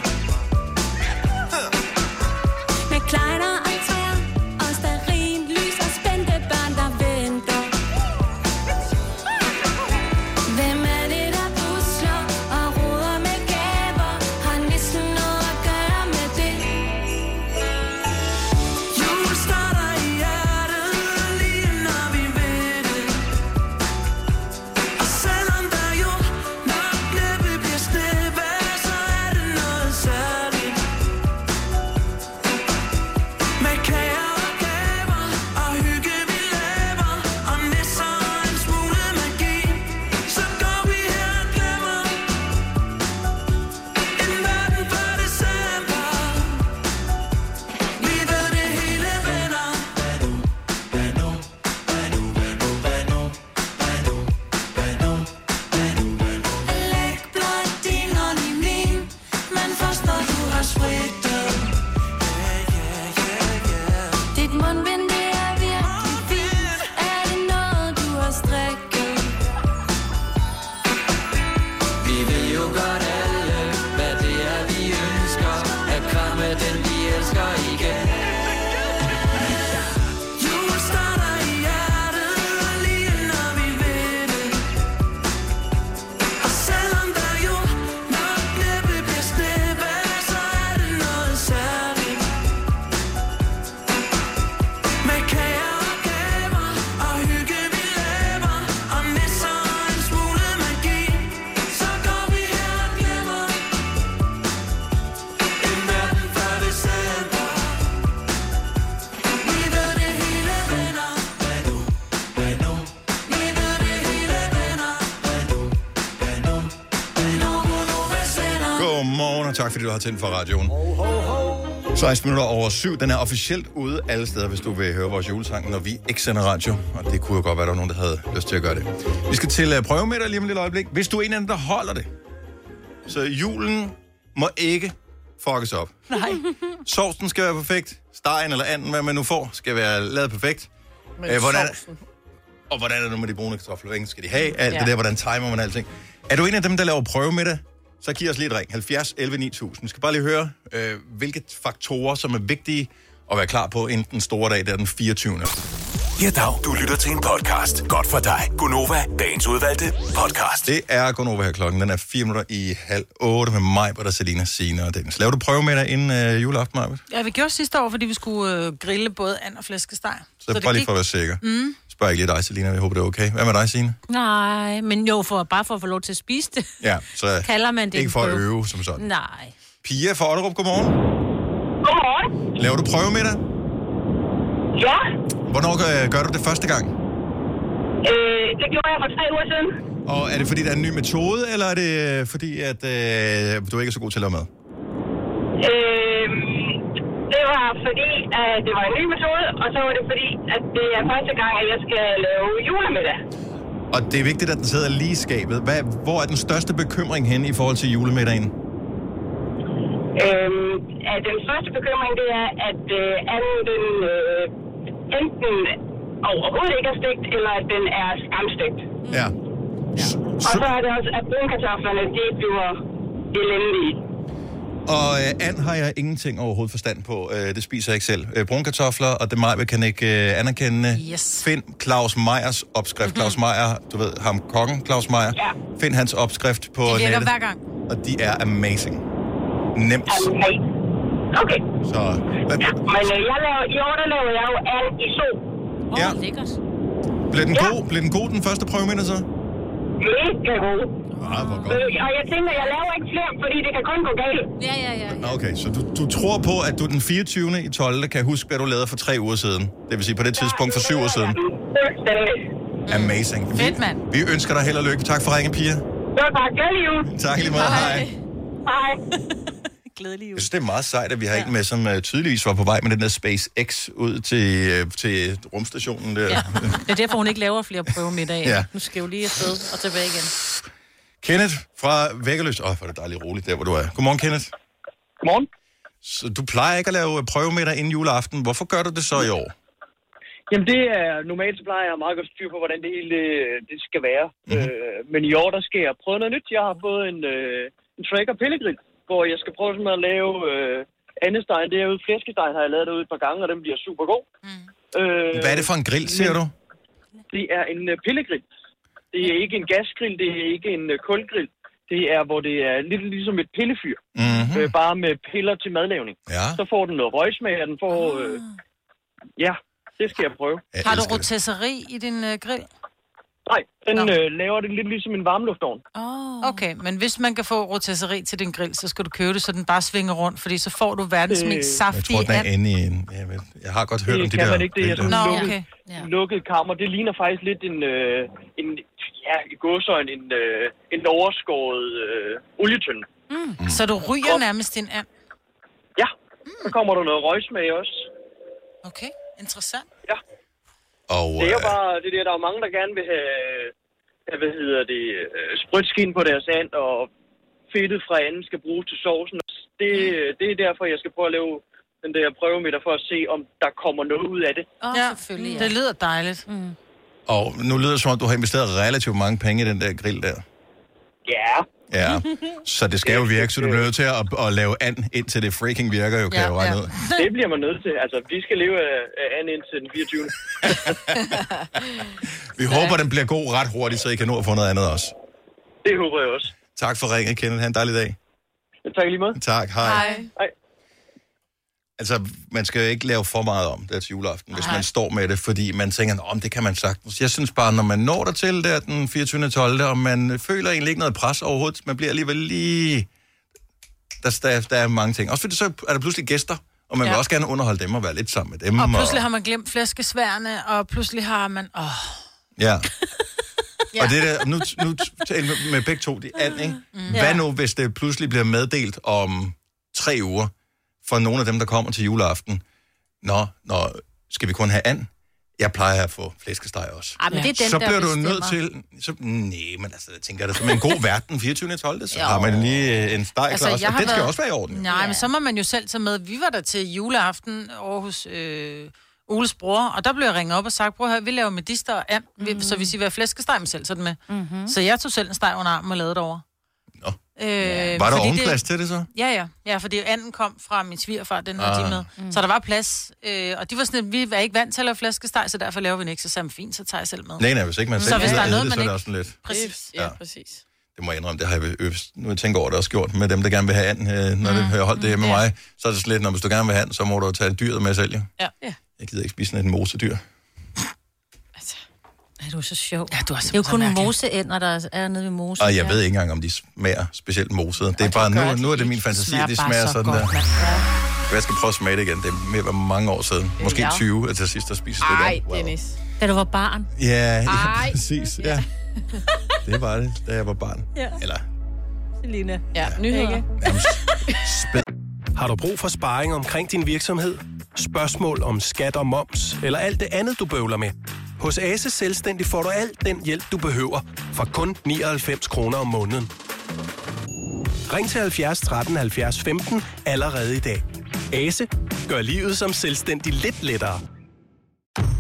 Tak fordi du har tændt for radioen. 16 minutter over syv. Den er officielt ude alle steder, hvis du vil høre vores julesang, når vi ikke sender radio. Og det kunne jo godt være, der var nogen, der havde lyst til at gøre det. Vi skal til uh, prøve med dig lige om et lille øjeblik. Hvis du er en af dem, der holder det. Så julen må ikke fuckes op. Nej. Sovsen skal være perfekt. Stegen eller anden, hvad man nu får, skal være lavet perfekt. men Øh, hvordan- sovsen. Og hvordan er det nu med de brune kartofler? Hvad skal de have? Alt Ja. det der, hvordan timer man alting. Er du en af dem, der laver prøve med det? Så giv os lige et ring. 70 11 9000. Vi skal bare lige høre, øh, hvilke faktorer, som er vigtige at være klar på inden den store dag, der er den 24. Ja, dag. Du lytter til en podcast. Godt for dig. Gunova, dagens udvalgte podcast. Det er Gunova her klokken. Den er 4 minutter i halv 8 med mig, hvor der er Selina, Signe og Dennis. Laver du prøve med dig inden øh, juleaften, Marvitt? Ja, vi gjorde sidste år, fordi vi skulle øh, grille både and og flæskesteg. Så, så bare lige for at være sikker. Mm. Spørg ikke lige dig, Selina. Jeg håber, det er okay. Hvad med dig, Signe? Nej, men jo, for, bare for at få lov til at spise det, Ja, så kalder man det ikke for at prøve. øve som sådan. Nej. Pia fra Otterup, godmorgen. Godmorgen. Laver du prøvemiddag? Ja, Hvornår øh, gør du det første gang? øh, det gjorde jeg for tre uger siden. Og er det fordi, der er en ny metode, eller er det øh, fordi, at øh, du ikke er så god til at lave mad? Øh, det var fordi, at det var en ny metode, og så var det fordi, at det er første gang, at jeg skal lave julemiddag. Og det er vigtigt, at den sidder lige i skabet. Hvad, hvor er den største bekymring henne i forhold til julemiddagen? Øh, at den første bekymring, det er, at øh, anden, den øh, enten overhovedet ikke er stegt, eller at den er skamstegt. Ja. Og så er det også, at brunkartoflerne, de bliver elendige. Og øh, and har jeg ingenting overhovedet forstand på. Øh, det spiser jeg ikke selv. Øh, brunkartofler, og det mig kan ikke øh, anerkende. Yes. Find Claus Meyers opskrift. Claus Meyer, du ved ham kongen, Claus Meyer. Ja. Find hans opskrift på Det virker nettet. hver gang. Og de er amazing. Nemt. Okay. Okay. Så, hvad, Men øh, jeg laver, i år, der laver jeg jo and i sol. Åh, Ja. oh, lækkert. blev, den Ja. god, blev den god, den første prøvemiddag så? Mega god. Ah, hvor godt. Øh, og jeg tænker, jeg laver ikke flere, fordi det kan kun gå galt. Ja, ja, ja. ja. Okay, så du, du tror på, at du den 24. i 12. kan huske, hvad du lavede for tre uger siden. Det vil sige på det tidspunkt for syv år siden. Amazing. Vi, Fedt, mand. vi ønsker dig held og lykke. Tak for ringen, Pia. Det var bare glædelig jul. Tak i lige måde. Hej. Hej. Glædelig jul. Jeg synes, det er meget sejt, at vi har ja. en med, som uh, tydeligvis var på vej med den der SpaceX ud til, uh, til rumstationen der. Ja. Det er derfor, hun ikke laver flere prøvemiddage. Ja. Ja. Nu skal jo lige afsted og tilbage igen. Kenneth fra Vækkerløs. Åh, oh, hvor er det dejligt roligt der, hvor du er. Godmorgen, Kenneth. Godmorgen. Så du plejer ikke at lave prøvemiddag inden juleaften. Hvorfor gør du det så i år? Jamen det er, normalt så plejer jeg meget godt styr på, hvordan det hele øh, det skal være. Mhm. Mm-hmm. Øh, men i år, der skal jeg prøve noget nyt. Jeg har fået en, øh, en tracker pillegrill, hvor jeg skal prøve sådan at lave øh, andestegen derude. Flæskestegen har jeg lavet derude et par gange, og den bliver super god. Mm. Øh, Hvad er det for en grill, siger du? Det er en øh, pillegrill. Det er ikke en gasgrill, det er ikke en øh, kulgrill. Det er, hvor det er lidt ligesom et pillefyr. Mm-hmm. Øh, bare med piller til madlavning. Ja. Så får den noget røgsmag, og den får... Øh, ja, det skal jeg prøve. Jeg Har du rotisserie i din øh, grill? Nej, den øh, laver det lidt ligesom en varmluftovn. Oh. Okay, men hvis man kan få rotisserie til din grill, så skal du købe det, så den bare svinger rundt, fordi så får du verdens Øh, mest Jeg saftige tror, den er inde i en... Jeg, ved, jeg har godt hørt Det om de kan der... man ikke, det er sådan Nå, lukket, okay. Ja. lukket kammer. Det ligner faktisk lidt en, øh, en ja, i gåsøjne, en, øh, en overskåret øh, olietønde. Mm. Så du ryger nærmest din and. Ja, så kommer der noget røgsmag også. Okay, interessant. Ja, Og, det er jo øh, bare det der, der er mange, der gerne vil have, hvad hedder det, øh, sprødskin på deres and, og fedtet fra anden skal bruges til sovsen. Det, det er derfor, jeg skal prøve at lave den der prøvemiddag for at se, om der kommer noget ud af det. Åh, Ja, selvfølgelig. Ja. det lyder dejligt. Mm. Og nu lyder det som om, du har investeret relativt mange penge i den der grill der. Ja, Ja, så det skal jo virke, så du bliver nødt til at, at lave and, indtil det freaking virker jo, kan Ja, jeg jo regne ja. ud. det bliver man nødt til. Altså, vi skal leve af, af and indtil den 24. Vi håber, den bliver god ret hurtigt, så I kan nå at få noget andet også. Det håber jeg også. Tak for ringen, Kenneth. Ha' en dejlig dag. Tak lige måde. Tak, hej. Hej. Hej. Altså, man skal jo ikke lave for meget om det til juleaften, hvis man står med det, fordi man tænker, om det kan man sagtens. Jeg synes bare, når man når der til der den 24. 12. og man føler egentlig ikke noget pres overhovedet, man bliver alligevel lige... Der, der, der er mange ting. Også fordi så er der pludselig gæster, og man ja. vil også gerne underholde dem og være lidt sammen med dem. Og pludselig har man glemt flæskesværne, og pludselig har man... Åh, Ja. ja. Og det der, nu, nu taler vi med begge to, det er ikke? Mm. Hvad nu, hvis det pludselig bliver meddelt om tre uger for nogle af dem, der kommer til juleaften? Nå, nå, skal vi kun have and? Jeg plejer at få flæskesteg også. Ej, men det er den, så der bliver du bestemmer. nødt til... Så, nej, men altså, jeg tænker, at med en god vært den 24. 12. så Jo. har man lige øh, en steg altså, klar også. Og den skal også være i orden. jo. Nej, ja. men så må man jo selv tage med. Vi var der til juleaften over hos øh, Oles bror, og der blev jeg ringet op og sagt, prøv vi laver medister og and, mm. så hvis I vil have flæskesteg med selv, så er det med. Mm-hmm. Så jeg tog selv en steg under armen og lavede det over. Øh, Var der fordi ovenplads til det så? Ja, ja. Ja, fordi anden kom fra min svigerfar, den havde Ah. de med. Mm. Så der var plads. Øh, og de var sådan, vi er ikke vant til at lave flæskesteg, så derfor laver vi den ikke. Så sagde fint, så tager jeg selv med. Nej, nej, hvis ikke man selv Så hvis der er noget, det, så man er det ikke... også sådan lidt... Præcis. Ja, Ja. præcis. Det må jeg indrømme, det har jeg øvst. Nu jeg tænker over det også gjort med dem, der gerne vil have and, øh, når det har holdt det hjemme med mig. Så er det sådan lidt, når hvis du gerne vil have and, så må du tage dyret med selv. Ja. ja. Jeg gider ikke spise sådan et mosedyr. Du er så sjov. Ja, du er det er jo kun moseænder, der er nede ved mosen. Og jeg ved ikke engang, om de smager specielt moset. Det er bare, nu, nu er det min fantasi, at de smager sådan der. Jeg skal prøve at smage det igen. Det er mere mange år siden. Måske Ja. 20, at til sidst at spise det Ej, igen. Wow. Dennis. Da du var barn. Ja, ja præcis. Ja. Det var det, da jeg var barn. Ja. Eller Selina. Ja, nyheder. Har du brug for sparring omkring din virksomhed? Spørgsmål om skat og moms, eller alt det andet, du bøvler med? Hos Ase Selvstændig får du alt den hjælp, du behøver, for kun 99 kroner om måneden. Ring til 70 13 70 15 allerede i dag. Ase gør livet som selvstændig lidt lettere.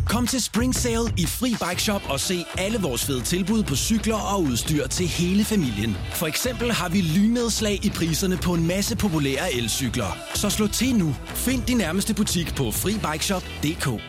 Kom til Spring Sale i Fri Bike Shop og se alle vores fede tilbud på cykler og udstyr til hele familien. For eksempel har vi lynnedslag i priserne på en masse populære elcykler. Så slå til nu. Find din nærmeste butik på FriBikeShop.dk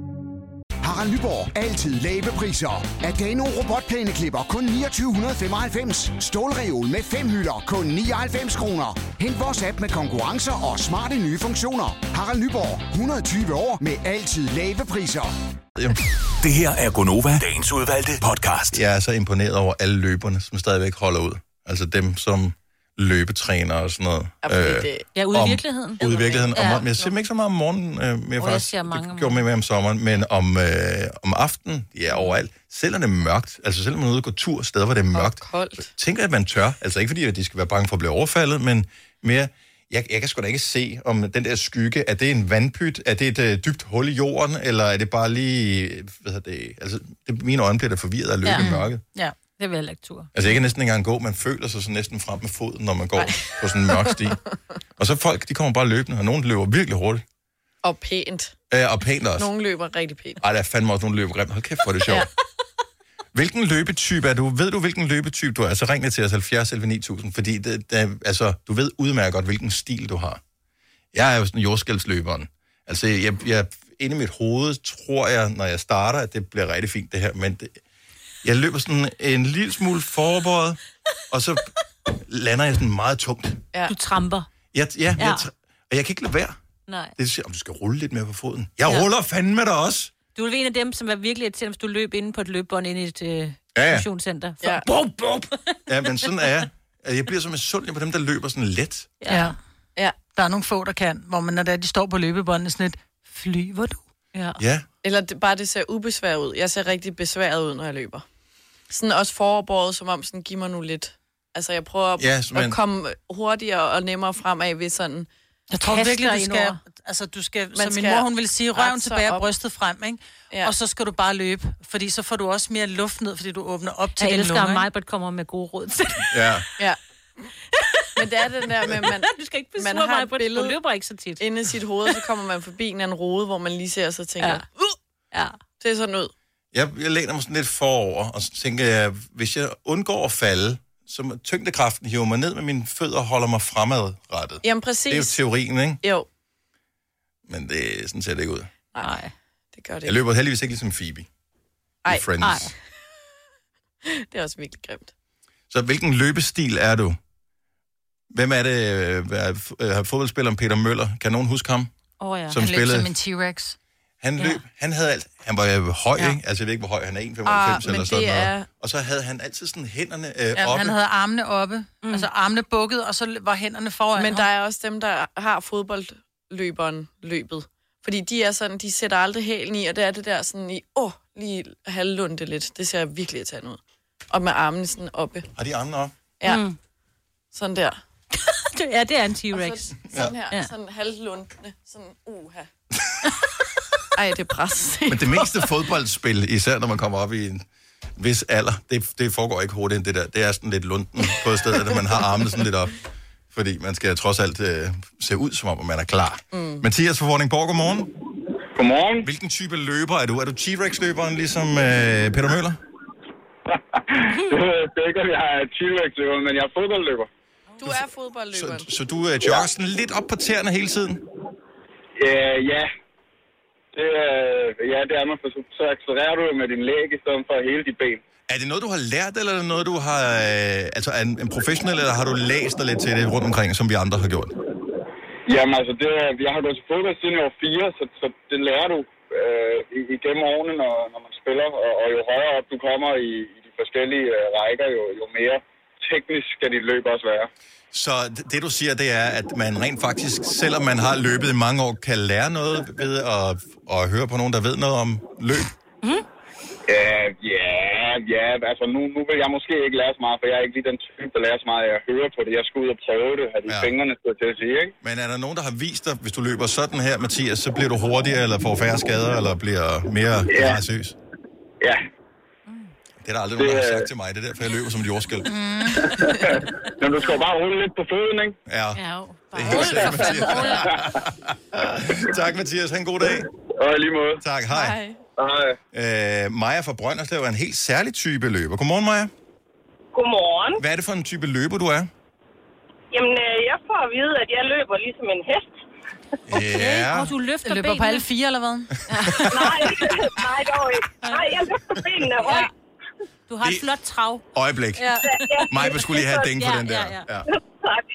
Harald Nyborg. Altid lave priser. Adano robotplæneklipper kun 2995. Stålreol med fem hylder kun 99 kroner. Hent vores app med konkurrencer og smarte nye funktioner. Harald Nyborg. 120 år med altid lave priser. Det her er Gonova, dagens udvalgte podcast. Jeg er så imponeret over alle løberne, som stadigvæk holder ud. Altså dem, som løbetræner og sådan noget. Øh, Ja, ude i virkeligheden. Ude i virkeligheden. Ja. Ja. Om, jeg ser dem ikke så meget om morgenen, øh, mere jeg faktisk. ser mange det gjorde mig med om sommeren, men om, øh, om aftenen, ja, overalt. Selv når det er mørkt, altså selv når man er ude og gå tur steder, hvor det er mørkt. koldt. Tænk, at man tør. Altså ikke fordi, at de skal være bange for at blive overfaldet, men mere, jeg, jeg kan sgu da ikke se, om den der skygge, er det en vandpyt, er det et øh, dybt hul i jorden, eller er det bare lige, hvad det, altså det, mine øjne bliver da forvirret af at løbe Ja. ja. i mørket. Ja, det vil jeg ikke tur. Altså jeg kan næsten ikke engang gå, man føler sig så næsten frem med foden, når man går på sådan en mørk sti. Og så folk, de kommer bare løbende, og nogen løber virkelig hurtigt. Og pænt. Øh, og pænt også. Nogle løber rigtig pænt. Ej, der er fandme også nogle løber grimt. Hold kæft, hvor er det sjovt. ja. Hvilken løbetype er du? Ved du, hvilken løbetype du er? Altså ring til os 70 11 9000, fordi det, det, altså, du ved udmærket godt, hvilken stil du har. Jeg er jo sådan jordskældsløberen. Altså, jeg, jeg, inde i mit hoved tror jeg, når jeg starter, at det bliver rigtig fint, det her. Men det, jeg løber sådan en lille smule forberedt, og så lander jeg sådan meget tungt. Ja. Du tramper. Jeg, ja, Ja. ja. Jeg, tr- og jeg kan ikke lade være. Nej. Det siger, om du skal rulle lidt mere på foden. Jeg Ja. ja. ruller fandme dig også. Du er en af dem, som er virkelig irriterende, hvis du løb inde på et løbbånd inde i et øh, Ja, ja. motionscenter. For... Ja. Bup, bup. Ja, men sådan er jeg. Altså, Jeg bliver så misundelig på dem, der løber sådan let. Ja. ja. Der er nogle få, der kan, hvor man, når der, de står på løbebåndet, sådan lidt, flyver du? Ja. Ja. Eller det, bare det ser ubesværet ud. Jeg ser rigtig besværet ud, når jeg løber. Sådan også foroverbåret, som om sådan, giv mig nu lidt. Altså, jeg prøver at, at komme hurtigere og nemmere fremad ved sådan... Jeg tror kaste virkelig, du dig skal, altså, du skal, Man som min mor, hun ville sige, røven tilbage og brystet frem, ikke? Ja. Og så skal du bare løbe, fordi så får du også mere luft ned, fordi du åbner op til Jeg elsker, at? Majbert kommer med gode råd til Ja. Ja. Men det er den der med, at man, Du skal ikke man har mig et på det. billede Du løber ikke så tit. inde i sit hoved, og så kommer man forbi en anden rode, hvor man lige ser og så tænker, Ja. ja. Ja. det er sådan ud. Jeg, jeg læner mig sådan lidt forover, og så tænker jeg, hvis jeg undgår at falde, så må tyngdekraften hiver mig ned med mine fødder og holder mig fremadrettet. Jamen Det er jo præcis. teorien, ikke? Jo. Men det, sådan ser det ikke ud. Nej, det gør det Jeg ikke. løber heldigvis ikke ligesom Phoebe. Ej, I Friends. ej. Det er også virkelig grimt. Så hvilken løbestil er du? Hvem er det, øh, er- øh, fodboldspilleren Peter Møller? Kan nogen huske ham? Åh oh, ja. Som Han løb spillede- som en T-Rex. Han løb, ja. han havde alt, han var jo høj, ja. ikke? Altså jeg ved ikke, hvor høj han er, 1,95 Ah, eller sådan noget. er- Og så havde han altid sådan hænderne øh, Ja, oppe. han havde armene oppe, mm. altså armene bukket, og så var hænderne foran Men ham. der er også dem, der har fodboldløberen løbet. Fordi de er sådan, de sætter aldrig hælen i, og det er det der sådan i, åh, lige halvlunde lidt. Det ser virkelig irriterende ud. Og med armene sådan oppe. Har de armene oppe? Ja. Mm. Sådan der. ja, det er en T-Rex. så sådan her, Ja. sådan halvlundende. Sådan, uha. Ej, det er pres. Men det meste fodboldspil, især når man kommer op i en vis alder, det, det foregår ikke hurtigt, det der. Det er sådan lidt lunden på stedet, at man har armene sådan lidt op. Fordi man skal trods alt øh, se ud, som om man er klar. Mm. Mathias fra Vordingborg, godmorgen. Godmorgen. Hvilken type løber er du? Er du T-Rex-løberen, ligesom øh, Peter Møller? det er ikke, at jeg er T-Rex-løber, men jeg er fodboldløber. Du er fodboldløberen. Så du uh, jogger sådan lidt op på tæerne hele tiden? Øh, ja. Det, øh, ja, det er man, for så, så accelererer du jo med din læg i stedet for hele dit ben. Er det noget, du har lært, eller er det noget, du har... Øh, altså, er en, en professionel, eller har du læst dig lidt til det rundt omkring, som vi andre har gjort? Jamen altså, det, jeg har gået til fodbold siden jeg var fire, så, så det lærer du øh, i- igennem årene, når, når man spiller. Og, og jo højere op du kommer i, i de forskellige øh, rækker, jo, jo mere teknisk skal dit løb også være. Så det- du siger, det er, at man rent faktisk, selvom man har løbet i mange år, kan lære noget ved at, at høre på nogen, der ved noget om løb? Ja, ja, ja, altså nu, nu vil jeg måske ikke lære så meget, for jeg er ikke lige den type, der lærer så meget, jeg hører på det. Jeg skal ud og prøve det, have det i fingrene, skulle til at sige, ikke? Men er der nogen, der har vist dig, hvis du løber sådan her, Mathias, så bliver du hurtigere, eller får færre skader, eller bliver mere Ja. Ja. Det er der aldrig nogen, der har sagt til mig. Det er derfor, jeg løber som et jordskælv. Men du skal jo bare rulle lidt på føden, ikke? Ja. Ja, Det er helt sikkert, Mathias. tak, Mathias. Ha' en god dag. Og lige måde. Tak, hej. Hej. Øh, Maja fra Brønderslev er en helt særlig type løber. Godmorgen, Maja. Godmorgen. Hvad er det for en type løber, du er? Jamen, øh, jeg får at vide, at jeg løber ligesom en hest. Ja. Og du løfter løber på benene. alle fire, eller hvad? nej, nej, dog ikke. Nej, jeg løfter benene højt. Du har et flot trav. Øjeblik. Ja, ja. Maja skulle lige have et ding på Ja, den der. ja, ja. Ja. tak.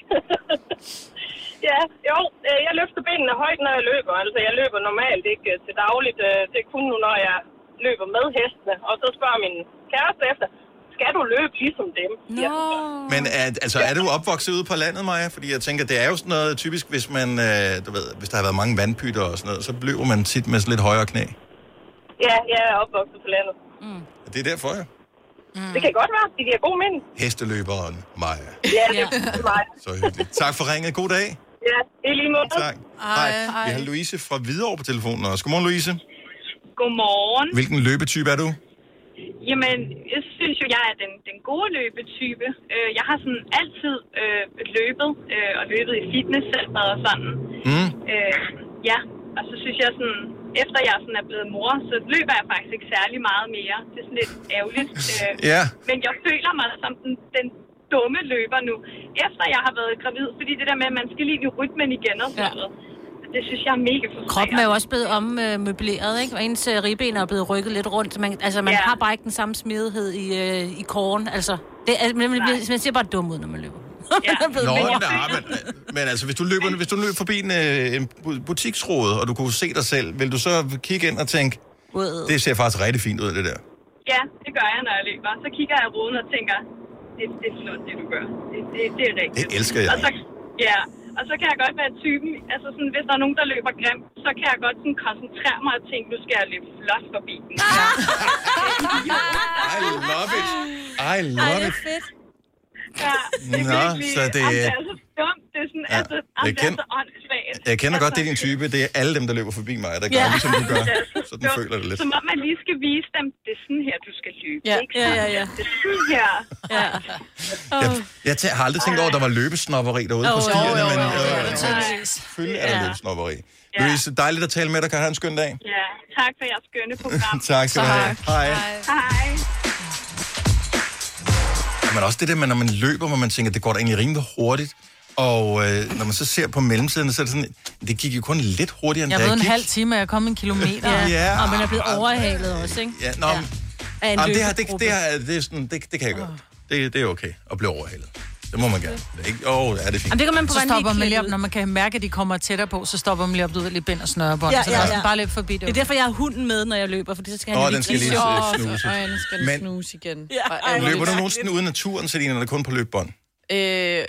ja, jo, øh, jeg løfter benene højt, når jeg løber. Altså, jeg løber normalt ikke øh, til dagligt. Øh, Det er kun nu, når jeg løber med hestene. Og så spørger min kæreste efter, skal du løbe ligesom dem? Ja. Men er, altså, er du opvokset ude på landet, Maja? Fordi jeg tænker, det er jo sådan noget typisk, hvis man, øh, du ved, hvis der har været mange vandpytter og sådan noget, så løber man tit med sådan lidt højere knæ. ja, jeg er opvokset på landet. Det er derfor, ja. Mm. Det kan godt være, det giver god mening. Hesteløberen Maja. Ja, det er mig. Så hyggeligt. Tak for ringet. God dag. Ja, i lige måde. Tak. Hej. Vi har Louise fra Hvidovre på telefonen også. Godmorgen, Louise. Godmorgen. Hvilken løbetype er du? Jamen, jeg synes jo, jeg er den, den gode løbetype. Øh, Jeg har sådan altid øh, løbet, øh, og løbet i fitnesscenter og sådan. Mm. Øh, ja, og så synes jeg sådan, efter jeg sådan er blevet mor, så løber jeg faktisk ikke særlig meget mere. Det er sådan lidt ærgerligt. Øh, Ja. Men jeg føler mig som den, den dumme løber nu, efter jeg har været gravid. Fordi det der med, at man skal lige i rytmen igen og sådan noget. Det synes jeg er mega frustrerende. Kroppen er jo også blevet ommøbleret, ikke? Og ens øh, ribben er blevet rykket lidt rundt. så Man, altså, man Ja. har bare ikke den samme smidighed i, øh, i kåren. Altså, det, man, man, man ser bare dum ud, når man løber. Ja. Nå, nej, men, men altså, hvis du løber, hvis du løber forbi en, øh, en bu- butiksrode, og du kunne se dig selv, vil du så kigge ind og tænke, det ser faktisk rigtig fint ud, det der. Ja, det gør jeg, når jeg løber. Så kigger jeg i ruden og tænker, det, det er flot, det du gør. Det, det, det er rigtigt. Det elsker jeg. Og så, ja, og så kan jeg godt være typen, altså sådan, hvis der er nogen, der løber grimt, så kan jeg godt sådan koncentrere mig og tænke, nu skal jeg løbe flot forbi den. I love it. I love it. fedt. Ja, det er Nå, virkelig, så det- Jamen, det er så dumt. Det er sådan, Ja, altså, jeg jamen, det er så åndssvagt. Jeg kender godt, det er din type. Det er alle dem, der løber forbi mig, der gør Ja. ligesom du gør. Er Sådan dumt. føler jeg det lidt. Som om man lige skal vise dem, det er sådan her, du skal løbe. Ja. Ikke Ja, ja, ja. Det er sådan her. Ja. Jeg, jeg tæ- har aldrig tænkt over, at der var løbesnopperi derude på Jo, jo, stierne, jo, men jo, jo, øh, jo, selvfølgelig er der Ja. løbesnopperi. Louise, dejligt at tale med dig. Kan have en skøn dag? Ja, tak for jeres skønne program. Tak skal du have. Hej. Hej. Men også det der med, når man løber, hvor man tænker, det går da egentlig rimelig hurtigt. Og øh, når man så ser på mellemtiden, så er det sådan, det gik jo kun lidt hurtigere, end Jeg da ved jeg en gik. halv time, og jeg kommet en kilometer. Ja. Og man er blevet overhalet også, ikke? Ja, nå, ja. Af en Jamen, det, her, det, det, her, det, er sådan, det, det kan jeg godt. Det, det er okay at blive overhalet. Det må man gerne. Det er ikke, åh, er det fint. Jamen, det kan man på så stopper man lige op, når man kan mærke, at de kommer tættere på, så stopper man lige op, du ved, lige bind og snørebånd. Ja, så ja, ja, ja. ja. bare lidt forbi det. Det er derfor, jeg har hunden med, når jeg løber, for så skal han Åh, jo den skal lige øh, snuse. Ej, nu skal den Men- snuse igen. Ja, Løber du nogensinde uden naturen, Selina, eller kun på løbbånd? Øh,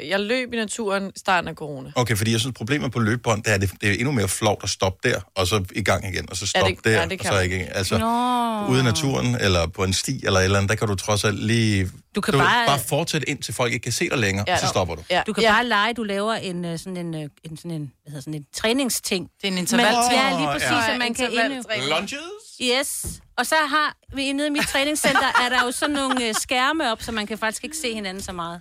jeg løb i naturen i starten af corona. Okay, fordi jeg synes, problemet på løbbånd, det er, det, det er endnu mere flovt at stoppe der, og så i gang igen, og så Ja, stoppe det- der, ja, det og så ikke igen. Altså, Nå. ude i naturen, eller på en sti, eller et eller andet, der kan du trods alt lige... Du kan ved, bare- bare fortsætte ind, til folk ikke kan se dig længere, Ja. og så stopper du. Ja. Du kan bare lege, du laver en, øh, sådan en, øh, en, sådan en, hvad hedder sådan en træningsting. Det er en intervaltræning. Ja, lige præcis, ja. at man kan indøve. Lunges? Yes. Og så har vi nede i mit træningscenter, er der jo sådan nogle øh, skærme op, så man kan faktisk ikke se hinanden så meget.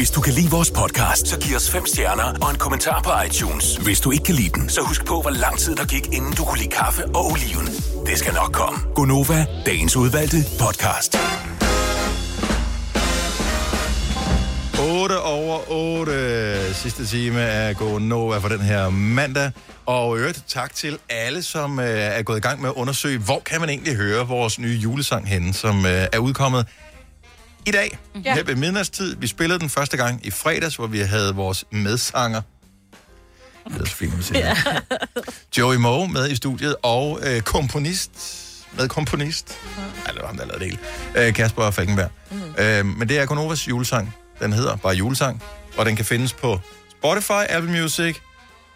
Hvis du kan lide vores podcast, så giv os fem stjerner og en kommentar på iTunes. Hvis du ikke kan lide den, så husk på, hvor lang tid der gik, inden du kunne lide kaffe og oliven. Det skal nok komme. Gonova, dagens udvalgte podcast. 8 over 8. Sidste time er Gonova for den her mandag. Og øvrigt tak til alle, som øh, er gået i gang med at undersøge, hvor kan man egentlig høre vores nye julesang henne, som øh, er udkommet i dag, Ja. ja. her ved midnadstid. Vi spillede den første gang i fredags, hvor vi havde vores medsanger. Det er så fint. Ja. Joey Moe med i studiet, og øh, komponist, med komponist, ja, det var ham, der lavede det hele, øh, Kasper Falkenberg. Mm. Øh, men det er Konovas julesang. Den hedder bare julesang, og den kan findes på Spotify, Apple Music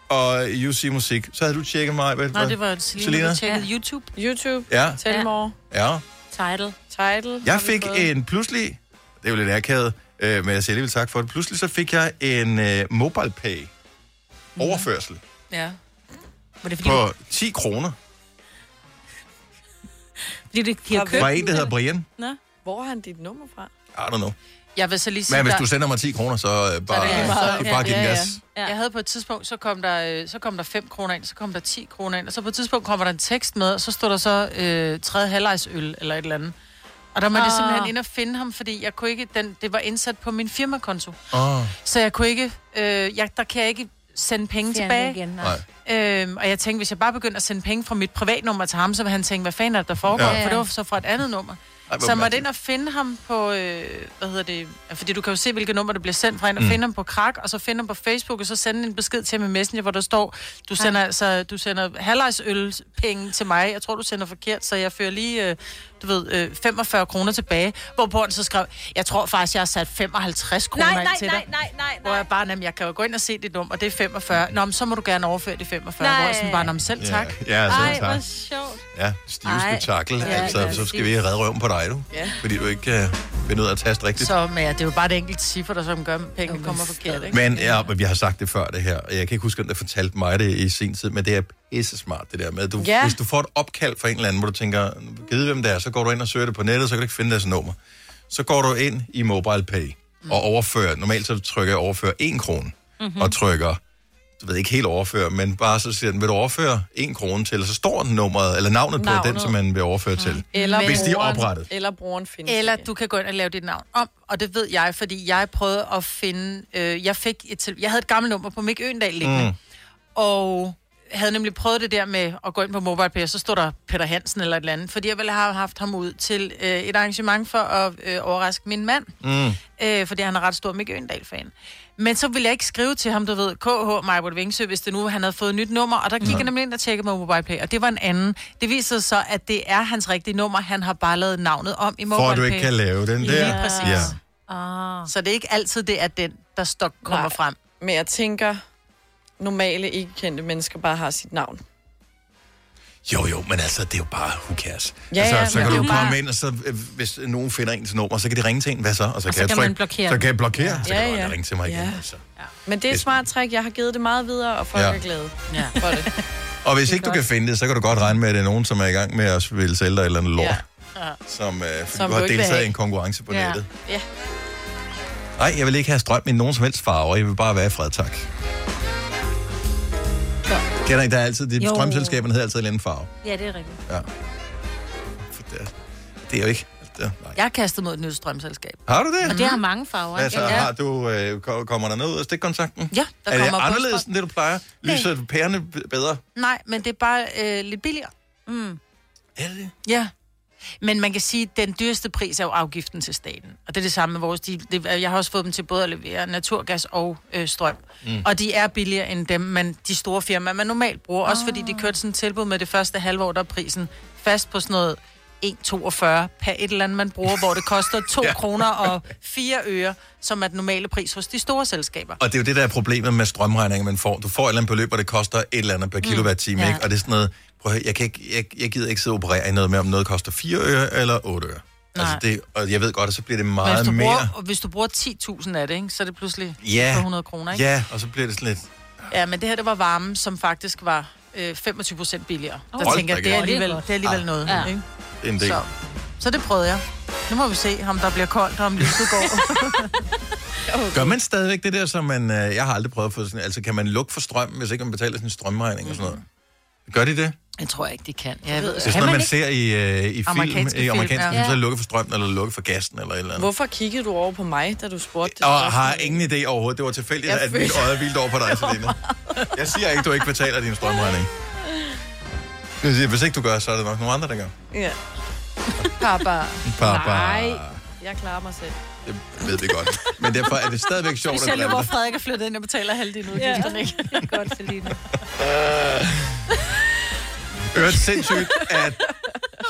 og UC Musik. Så havde du tjekket mig, hvad? Nej, det var Selina, der tjekkede YouTube. YouTube. Ja. Tell more. Ja. Title. Title. Jeg fik en pludselig, det er jo lidt akavet, øh, men jeg siger alligevel tak for det. Pludselig så fik jeg en øh, mobile pay overførsel Ja. Var det fordi, på 10 kroner fordi de, de har købt fra en, der hedder Brian. Nå. Hvor har han dit nummer fra? I don't know. Jeg vil så lige sige, Men hvis der- du sender mig 10 kroner, så øh, bare, Så er det meget. så bare giv den gas. Ja. Jeg havde på et tidspunkt, så kom der, øh, så kom der 5 kroner ind, så kom der 10 kroner ind, og så på et tidspunkt kommer der en tekst med, og så stod der så øh, tredje halvlejsøl eller et eller andet. Og der må jeg Ah. simpelthen ind og finde ham, fordi jeg kunne ikke, den, det var indsat på min firmakonto. Oh. Så jeg kunne ikke, øh, jeg, der kan jeg ikke sende penge Fjerne tilbage. igen, nej. Øhm, og jeg tænkte, hvis jeg bare begyndte at sende penge fra mit privatnummer til ham, så ville han tænke, hvad fanden er det, der foregår? Ja. Ja. For det var så fra et andet nummer. Ej, så jeg måtte ind og finde ham på, øh, hvad hedder det, fordi du kan jo se, hvilke nummer, der bliver sendt fra, ind og Mm. finde ham på Krak, og så finde ham på Facebook, og så sende en besked til ham i Messenger, hvor der står, du sender, altså, du sender halvlejsøl penge til mig, jeg tror, du sender forkert, så jeg fører lige, øh, du ved, øh, 45 kroner tilbage, hvor han så skrev, jeg tror faktisk, jeg har sat 55 kroner Nej, ind nej, til nej, dig. nej, nej, Hvor jeg bare, jamen, jeg kan jo gå ind og se dit nummer, det er 45. Nå, men så må du gerne overføre de 45. Nej. Hvor jeg sådan bare, men selv Ja. tak. Ja, selv Ej, tak. hvor sjovt. Ja, stive Ej. spektakel. Ja, altså, ja, så skal vi redde røven på dig, du. Ja. Fordi du ikke uh, vil ud at taste rigtigt. Så men ja, det er jo bare det enkelte cifre, der som gør, at pengene kommer forkert, ikke? Men ja, men vi har sagt det før, det her. Jeg kan ikke huske, om der fortalte mig det i sin tid, men det er pisse smart, det der med. Du, Ja. Hvis du får et opkald fra en eller anden, hvor du tænker, givet hvem det er, så går du ind og søger det på nettet, så kan du ikke finde deres nummer. Så går du ind i Mobile Pay og overfører, normalt så trykker jeg overfør 1 krone, mm-hmm. og trykker, du ved ikke helt overføre, men bare så siger den, vil du overføre 1 krone til, og så står nummeret, eller navnet, navnet. på den, som man vil overføre til. Eller hvis de er oprettet. Eller brugeren findes Eller du kan gå ind og lave dit navn om, og det ved jeg, fordi jeg prøvede at finde... Øh, jeg, fik et, jeg havde et gammelt nummer på Mik Øendal liggende, Mm. og havde nemlig prøvet det der med at gå ind på MobilePay, og så stod der Peter Hansen eller et eller andet, fordi jeg ville have haft ham ud til øh, et arrangement for at øh, overraske min mand, Mm. øh, fordi han er ret stor Mik Øendal-fan. Men så ville jeg ikke skrive til ham, du ved, KH Majbert Vingsø, hvis det nu han havde fået et nyt nummer, og der gik jeg nemlig ind og tjekkede med MobilePay, og det var en anden. Det viser sig så, at det er hans rigtige nummer, han har bare lavet navnet om i For MobilePay. at du ikke kan lave den der. Lige præcis. Ja. Ah. Så det er ikke altid det, at den, der stok kommer Nej. frem. Men jeg tænker, normale, ikke kendte mennesker bare har sit navn. Jo, jo, men altså, det er jo bare, who cares? Ja, altså, ja, så kan det du jo komme bare- ind, og så, øh, hvis nogen finder ens nummer, så kan de ringe til en, hvad så? Og så, Og så jeg kan trykke- man blokere Så kan jeg blokere, så Ja, kan du ja. aldrig ringe til mig igen. Ja. Altså. Men det er et smart trick. Jeg har givet det meget videre, og folk Ja. ja. er glade ja. for det. Og hvis ikke du kan finde det, så kan du godt regne med, at det er nogen, som er i gang med at ville sælge dig et eller andet lort. Ja. Ja. Som, øh, Som du har vil deltaget i en konkurrence på Ja. nettet. Ja. Nej, jeg vil ikke have strøm i nogen som helst farver. Jeg vil bare være i fred, tak. Kender ikke, der er altid, de Jo. strømselskaberne hedder altid en eller anden farve. Ja, det er rigtigt. Ja. For det, er- det er jo ikke, nej. Jeg har kastet mod et nyt strømselskab. Har du det? Og det har mange farver. Altså, ikke? har du, øh, ko- kommer der noget ud af stikkontakten? Ja, der er det kommer anderledes busstrøm. end det, du plejer? Lyser pærerne b- bedre? Nej, men det er bare øh, lidt billigere. Mm. Er det det? Ja. Men man kan sige, at den dyreste pris er jo afgiften til staten. Og det er det samme med vores... De, det, jeg har også fået dem til både at levere naturgas og øh, strøm. Mm. Og de er billigere end dem, man, de store firmaer, man normalt bruger. Oh. Også fordi de kørte sådan et tilbud med det første halvår, der er prisen fast på sådan noget 1,42 per et eller andet, man bruger, hvor det koster 2 Ja. ja. kroner og 4 øre, som er den normale pris hos de store selskaber. Og det er jo det, der er problemet med strømregninger, man får. Du får et eller andet beløb, og det koster et eller andet per kilowatt-time, ja. ikke? Og det er sådan noget, prøv at høre, jeg, kan ikke, jeg, jeg gider ikke sidde og operere i noget med, om noget koster 4 øre eller 8 øre. Altså Nej. det, og jeg ved godt, at så bliver det meget hvis du, mere... bruger, og hvis du bruger 10.000 af det, ikke, så er det pludselig Ja, på 100 kroner. Ikke? ja, og så bliver det sådan lidt... Ja, men det her, det var varme, som faktisk var øh, 25 procent billigere. Der Hold tænker jeg, det er alligevel, Det er alligevel Ah, noget. ja. Ikke? En del. Så, så det prøvede jeg. Nu må vi se, om der bliver koldt, og om lyset går. Gør man stadigvæk det der, som man... Øh, jeg har aldrig prøvet at få sådan... Altså, kan man lukke for strøm, hvis ikke man betaler sin strømregning og sådan noget? Gør de det? jeg tror ikke, de kan. Jeg ved, Det er sådan noget, man ser i, øh, i film, Amerikanske i film, amerikanske ja. film, så er det lukket for strømmen, eller lukket for gassen, eller et eller andet. Hvorfor kiggede du over på mig, da du spurgte det? Og har ingen idé overhovedet. Det var tilfældigt, Jeg at mit øje hvilede over på dig, Selina. Jeg siger ikke, du ikke betaler din strømregning. Jeg siger, Hvis ikke du gør, så er det nok nogle andre, der gør. Ja. Papa. Papa. Nej, jeg klarer mig selv. Det ved vi godt. Men derfor er det stadigvæk sjovt at nu, glemme hvor det. Frederik er flyttet ind og betaler halvdelen udgifterne, ikke? Det er godt, Selina. Øvrigt sindssygt, at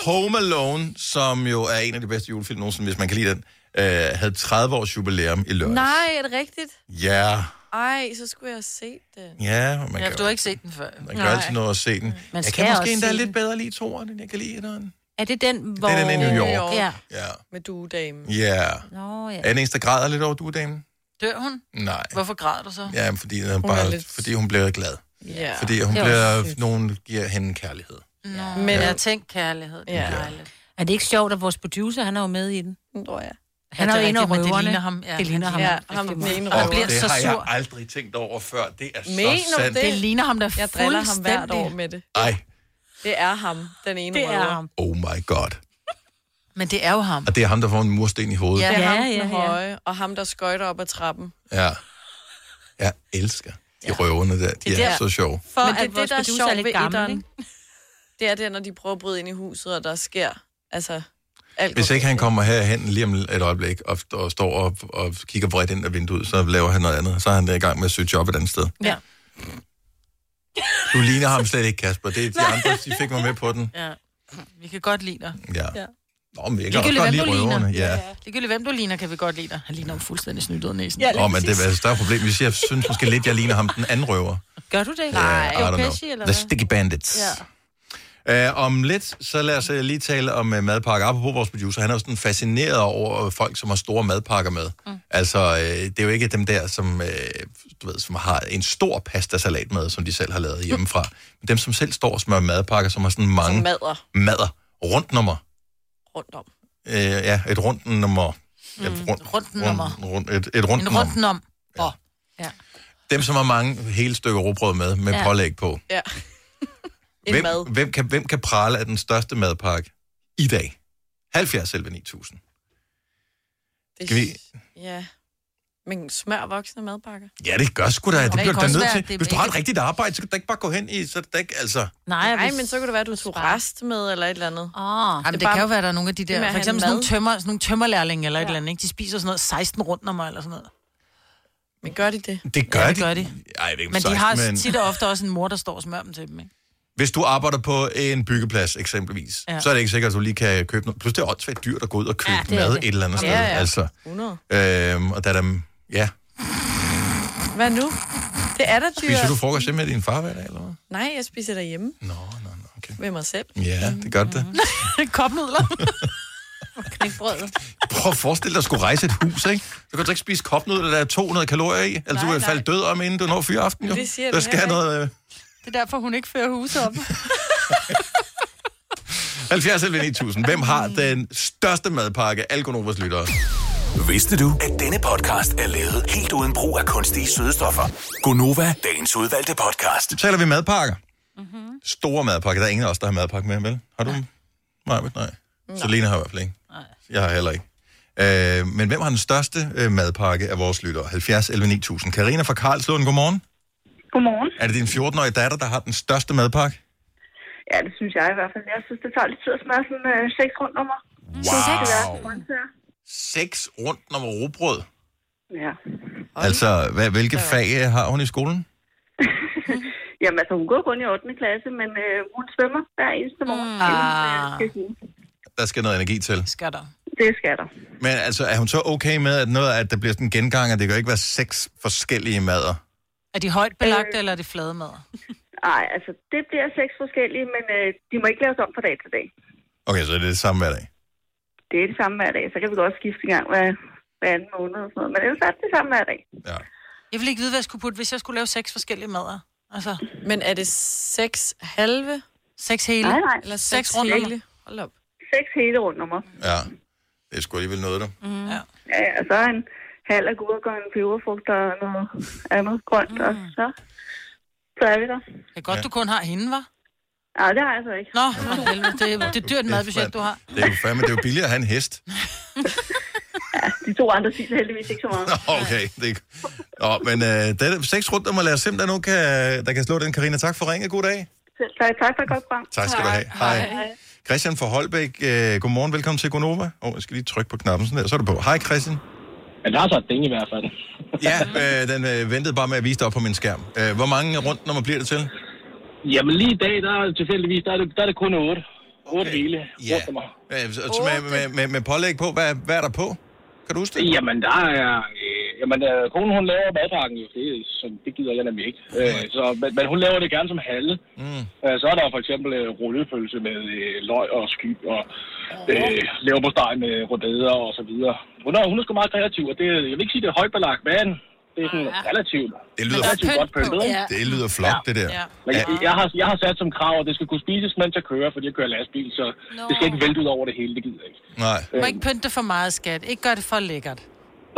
Home Alone, som jo er en af de bedste julefilm nogensinde, hvis man kan lide den, øh, havde 30 års jubilæum i lørdags. Nej, er det rigtigt? Ja, Ej, så skulle jeg have set den. ja, man Ja, kan, du har ikke set den før. man kan altid noget at se den. Man Jeg skal kan måske endda se lidt bedre lide toeren, end jeg kan lide etteren. Er det den, hvor... Det er den i New York. Ja. Ja. Med duedamen. Ja. Nå, ja. Er den eneste, der græder lidt over duedamen? Dør hun? Nej. Hvorfor græder du så? Ja, fordi hun, er bare, lidt- fordi hun bliver glad. Ja. Fordi hun Det er også nogen giver hende kærlighed. Nå, Men- men jeg tænkte kærlighed. Det er Ja. dejligt. Er det ikke sjovt, at vores producer, han er jo med i den? Tror jeg. Han Ja, er det jo er en af men det røverne. ligner ham. Ja, det ligner ham. Ja, ham den ene Og han Og bliver det så har jeg aldrig tænkt over før. Det er Mener så du sandt. det? Det ligner ham, der Jeg driller ham hvert fuldstændig. år med det. Ej, Det er ham, den ene Det er røver. ham. oh my god. Men det er jo ham. Og det er ham, der får en mursten i hovedet. Ja. Det er ham, Ja, ja, ja. høje, og ham, der skøjter op ad trappen. Ja. Jeg elsker de røverne der. De Det er der- så sjove. For Men det er at det, der er er sjovt ved gammel, etteren. Det er det, når de prøver at bryde ind i huset, og der sker, altså... Alt Hvis ikke han kommer herhen lige om et øjeblik og, og står og, og kigger bredt ind ad vinduet, så laver han noget andet. Så er han i gang med at søge job et andet sted. Ja. Du ligner ham slet ikke, Kasper. Det er de andre, de fik mig med på den. ja. Vi kan godt lide dig. Ja. Ja. Nå, men jeg kan også godt lide du ligner. røverne. Ja. Ligegyldigt, hvem du ligner, kan vi godt lide dig. Han ligner jo fuldstændig snydt ud af næsen. Åh, men det er et større problem. Hvis jeg synes måske lidt, jeg ligner ham den anden røver. Gør du det? Nej, Pesci, know. eller The hvad? Sticky Bandits. Ja. Uh, om lidt, så lad os uh, lige tale om uh, madpakker. Apropos vores producer, han er jo sådan fascineret over folk, som har store madpakker med. Mm. Altså, uh, det er jo ikke dem der, som, uh, du ved, som har en stor pastasalat med, som de selv har lavet hjemmefra. Men dem, som selv står og smører madpakker, som har sådan mange Som madder madder. Rundt nummer. rundt om. Uh, ja, et rundt nummer. Ja, Mm, rundt, rundt nummer. Rundt, et, et rundt En nummer. rundt om. Åh. Ja. Dem, som har mange hele stykker råbrød med, med Ja. ja. pålæg på. Ja. Hvem, mad. hvem, kan, hvem kan prale af den største madpakke i dag? 70 selv 9000. Det, Skal vi- Ja. Men smør voksne madpakker. Ja, det gør sgu da. Det det bliver kan da nødt til. det Hvis du har et rigtigt arbejde, så kan du da ikke bare gå hen i, så er det ikke, altså... Nej, Nej, hvis- men så kunne det være, at du tog rest med, eller et eller andet. Åh, Jamen, det, det bare- kan jo være, at der er nogle af de der, for eksempel sådan nogle, tømmer, sådan nogle tømmerlærlinge eller et eller andet, ikke? De spiser sådan noget 16 rundt nummer eller sådan noget. Men gør de det? Det gør ja, de. det gør de. Ej, jeg ved ikke, om Men de 16, har men... tit og ofte også en mor, der står og smører dem til dem, ikke? Hvis du arbejder på en byggeplads, eksempelvis, Ja. så er det ikke sikkert, at du lige kan købe noget. Plus det er åndssvagt dyrt at gå ud og købe Ja, mad det. et eller andet Ja, sted. ja. Altså, 100. øhm, og der er dem... Ja. Hvad nu? Det er da dyrt. Spiser du frokost hjemme med din far hver dag, eller hvad? Nej, jeg spiser derhjemme. Nå, nå, nå, okay. Ved mig selv. Ja, det gør det. Kopnudler. knækbrødet. Prøv at forestille dig at skulle rejse et hus, ikke? Så kan du ikke spise kopnudler, der er 200 kalorier i. Du Nej, vil falde død om, inden du når fyre aften, jo. Det siger der du skal have noget... Øh, Det er derfor, hun ikke fører huset op. 70 eller 9000. Hvem har den største madpakke? Algonovas lyttere. Vidste du, at denne podcast er lavet helt uden brug af kunstige sødestoffer? Gonova, dagens udvalgte podcast. Så taler vi madpakker. Mm-hmm. Store madpakker. Der er ingen af os, der har madpakke med, vel? Har du dem? Nej, nej. nej. Selina har i hvert fald ikke. Jeg har heller ikke. Øh, men hvem har den største øh, madpakke af vores lyttere? 70 11 9000. Karina fra Karlslund, godmorgen. Godmorgen. Er det din 14-årige datter, der har den største madpakke? Ja, det synes jeg i hvert fald. Jeg synes, det tager lidt tid at smøre sådan øh, seks rundt nummer. Wow. Seks rundt nummer robrød. Ja. Altså, hvad, hvilke fag øh, har hun i skolen? Jamen altså, hun går kun i 8. klasse, men øh, hun svømmer hver eneste morgen. Ah. Øh, skal jeg sige. Der skal noget energi til. Skal der. Det skal der. Men altså, er hun så okay med, at noget at der bliver sådan en gengang, at det kan ikke være seks forskellige mader? Er de højt belagte, øh. eller er de flade mad? Nej, altså, det bliver seks forskellige, men øh, de må ikke laves om fra dag til dag. Okay, så det er det samme hver dag. Det er det samme hver dag. Så kan vi godt skifte en gang hver, hver anden måned og sådan noget. Men ellers er det det samme hver dag. Jeg vil ikke vide, hvad jeg skulle putte, hvis jeg skulle lave seks forskellige mader. Altså. Men er det seks halve? Seks hele? Nej, nej. Eller Seks seks, rundt hele? nummer. Hold op. Seks hele rundnummer. Ja, det er sgu alligevel noget, der. Mm. Ja. ja, ja, og så en halv agurk og en peberfrugt og noget andet grønt, mm. og så, så er vi der. Det er godt, ja. du kun har hende, var? Ja, det har jeg så ikke. Nå, for helvede. Det, er- det er dyrt madbudget, du har. Det er jo fandme, det er jo billigere at have en hest. De to andre spiser heldigvis ikke så meget. Okay, det er... Nå, men øh, det er seks rundt nummer. Lad os se, om der er nogen, kan, der kan slå den. Karina, tak for ringet. God dag. Selv tak, tak for godt program. Tak skal du have. Hej. Christian fra Holbæk, øh, godmorgen. Velkommen til Gonova. Åh, oh, jeg skal lige trykke på knappen sådan der. Så er du på. Hej, Christian. Men der er så et ding i hvert fald. Ja, øh, den øh, ventede bare med at vise det op på min skærm. Øh, hvor mange rundt nummer bliver det til? Jamen lige i dag, der er tilfældigvis, der er det, der er det kun 8. 8 hele. Ja. Øh, så så med, med, med, med pålæg på, hvad, hvad er der på? Kan du huske det? Jamen der er... Øh, jamen, øh, konen hun laver madpakken jo, det, så det gider jeg nemlig ikke. Øh, så, men, men hun laver det gerne som halve. Mm. Øh, så er der for eksempel øh, rullepølse med øh, løg og skyb og øh, leverpostej med rødbeder og så videre. Hun er, hun er sgu meget kreativ, og det, jeg vil ikke sige, det er højt belagt, men det er sådan relativt, Det lyder, relativt godt pyntet. ikke? det lyder flot, det der. Men jeg, jeg, har, jeg har sat som krav, at det skal kunne spises, mens jeg kører, fordi jeg kører lastbil, så det skal ikke vælte ud over det hele, det gider jeg ikke. Nej. Du må ikke pynte det for meget, skat. Ikke gør det for lækkert.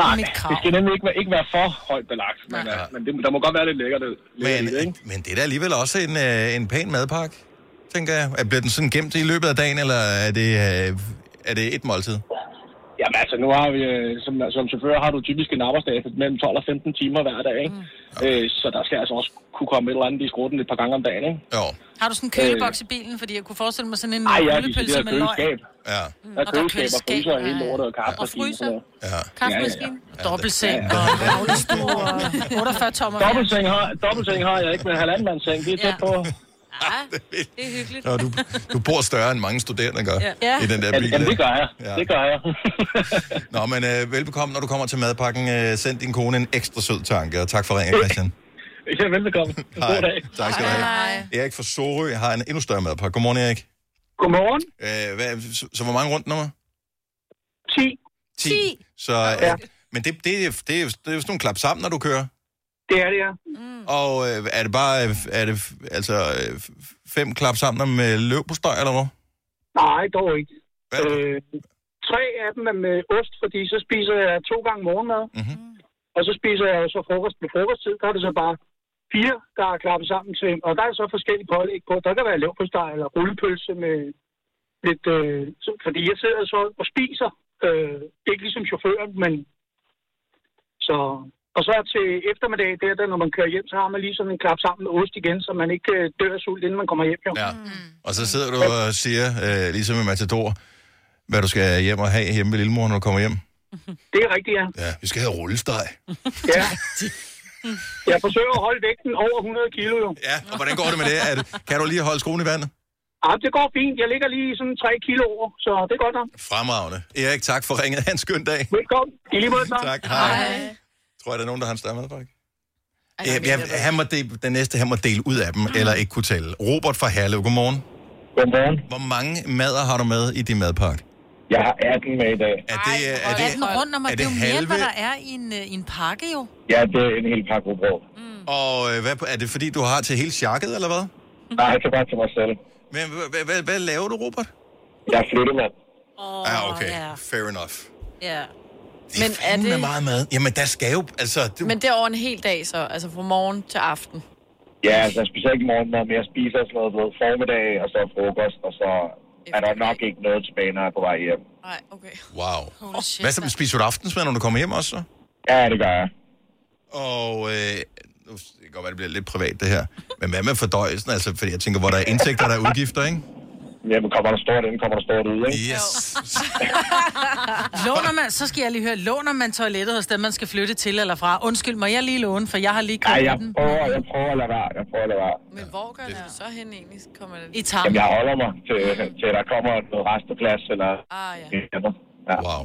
Nej, det skal nemlig ikke være, ikke være for højt belagt, men, uh, men det, der må godt være lidt lækkert. lækkert Men, i det, ikke? men det er da alligevel også en, øh, en pæn madpakke, tænker jeg. Er- Bliver den sådan gemt i løbet af dagen, eller er det, øh, er det et måltid? Jamen altså, nu har vi, øh, som, som chauffør har du typisk en arbejdsdag mellem 12 og 15 timer hver dag, ikke? Mm. Øh, så der skal altså også kunne komme et eller andet i skrutten et par gange om dagen, ikke? Jo. Har du sådan en køleboks i bilen? Fordi jeg kunne forestille mig sådan en Ej, ja, rullepølse der med løg. køleskab. Ja. Der er og der er køleskab og fryser og hele lortet og kaffe. Og fryser. Ja. Kaffemaskine. Ja, Dobbeltseng og dagligstue og 48 tommer. Dobbeltseng har, dobbeltseng har jeg ikke, men halvandmandsseng, det er tæt på. Det er hyggeligt. Nå, du, du bor større end mange studerende gør Ja. Ja. i den der bil. jamen, det gør jeg. Ja. Det gør jeg. Nå, men øh, velbekomme, når du kommer til madpakken. Øh, send din kone en ekstra sød tanke, og tak for ringen, Christian. Ja, velbekomme. Hej. God dag. Tak skal du have. Erik fra Sorø har en endnu større madpakke. Godmorgen, Erik. Godmorgen. Øh, hvad, så, så hvor mange rundt nummer? 10. 10. Så, øh, Ja. Men det, det, er- det, er, jo- det er jo sådan nogle klap sammen, når du kører. Det er det, ja. Og øh, er det bare øh, er det, altså, øh, fem klap sammen med løv på støj, eller hvad? Nej, dog ikke. Øh, tre af dem er med ost, fordi så spiser jeg to gange morgenmad. Mm-hmm. Og så spiser jeg så frokost på frokosttid. Der er det så bare fire, der er klappet sammen til. Og der er så forskellige pålæg på. Der kan være leverpostej eller rullepølse med lidt... Øh, fordi jeg sidder så og spiser. Øh, ikke ligesom chaufføren, men... Så, og så til eftermiddag, der, der, når man kører hjem, så har man lige sådan en klap sammen med ost igen, så man ikke øh, dør af sult, inden man kommer hjem. Jo. Ja. Og så sidder du og siger, øh, ligesom i Matador, hvad du skal hjem og have hjemme ved lillemor, når du kommer hjem. Det er rigtigt, ja. Ja, vi skal have rullesteg. Ja. Jeg forsøger at holde vægten over 100 kilo, jo. Ja, og hvordan går det med det? Er det kan du lige holde skoen i vandet? Ja, det går fint. Jeg ligger lige sådan 3 kilo over, så det er godt nok. Fremragende. Erik, tak for ringet. Ha' en skøn dag. Velkommen. I lige måde, tak. Tak, hej. hej. Tror jeg, der er nogen, der har en større madpakke? Ja, ja, han må dele, den næste, han må dele ud af dem, eller ikke kunne tælle. Robert fra Herlev, godmorgen. Godmorgen. Hvor mange mader har du med i din madpakke? Jeg har 18 med i dag. Er det, er det, Er den rundt om, er det er jo det mere, halve? hvad der er i en, øh, i en pakke jo. Ja, det er en hel pakke rugbrød. Og øh, hvad, er det fordi, du har til hele sjakket, eller hvad? Nej, jeg kan bare til mig selv. Men hvad, hvad, hvad, laver du, Robert? Jeg er flyttemand. Oh, Ja, okay. Fair enough. Ja. Men er Fanden det... med meget mad. Jamen, der skal jo... Altså, du, Men det er over en hel dag så, altså fra morgen til aften. Ja, altså jeg spiser ikke morgenmad, men jeg spiser sådan noget, ved, formiddag, og så frokost, og så er der nok ikke noget tilbage, når jeg er på vej hjem. Nej, okay. Wow. Holy shit, Hvad så, spiser du aftensmad, når du kommer hjem også så? Ja, det gør jeg. Og øh, nu det kan godt være, det bliver lidt privat det her. Men hvad med fordøjelsen? Altså, fordi jeg tænker, hvor der er indtægter, der er udgifter, ikke? Jamen, kommer der stort ind, kommer der stort ud, ikke? Yes. Låner man, så skal jeg lige høre, låner man toilettet hos dem, man skal flytte til eller fra? Undskyld, må jeg lige låne, for jeg har lige købt Nej, jeg den. prøver, jeg prøver at lade være. Jeg prøver at lade være. Men hvor gør det så hen egentlig? Kommer det... I tarmen. Jamen, jeg holder mig til, til der kommer noget resteplads, eller... Ah, ja. ja. Wow.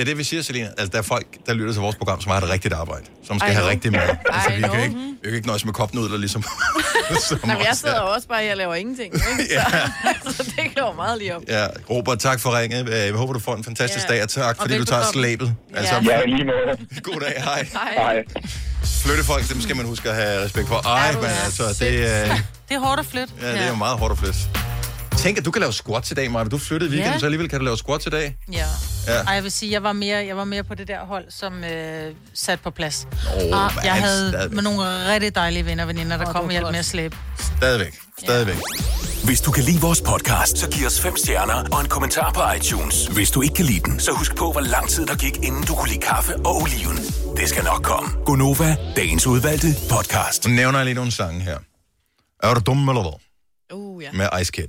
Det er det, vi siger, Selina. Altså, der er folk, der lytter til vores program, som har et rigtigt arbejde. Som skal I have know. rigtig mad. Altså, I vi kan, ikke, vi kan ikke nøjes med kopnudler, ligesom. som men jeg os sidder jo også bare her og laver ingenting, ikke? Så, så det går meget lige op. Ja, Robert, tak for ringet. Øh, Jeg håber, du får en fantastisk Ja. dag, og tak, Og fordi du tager slæbet. Altså, Ja. Ja, lige måde. God dag, hej. Hej. Flyttefolk, dem skal man huske at have respekt for. Ej, men altså, det, øh, Det er hårdt at flytte. ja, det er jo meget hårdt at flytte. Tænk, at du kan lave squats i dag, Maja. Du flyttede i weekenden, Ja. så alligevel kan du lave squats i dag. Ja. Ja. Ej, jeg vil sige, jeg var mere, jeg var mere på det der hold, som øh, sat på plads. Åh, og men jeg havde stadigvæk. med nogle rigtig dejlige venner og veninder, der Åh, kom og hjalp med at slæbe. Stadigvæk. Stadigvæk. Hvis du kan lide vores podcast, så giv os fem stjerner og en kommentar på iTunes. Hvis du ikke kan lide den, så husk på, hvor lang tid der gik, inden du kunne lide kaffe og oliven. Det skal nok komme. Gonova, dagens udvalgte podcast. Nu nævner jeg lige nogle sange her. Er du dum eller hvad? Uh, ja. Med Ice Kid.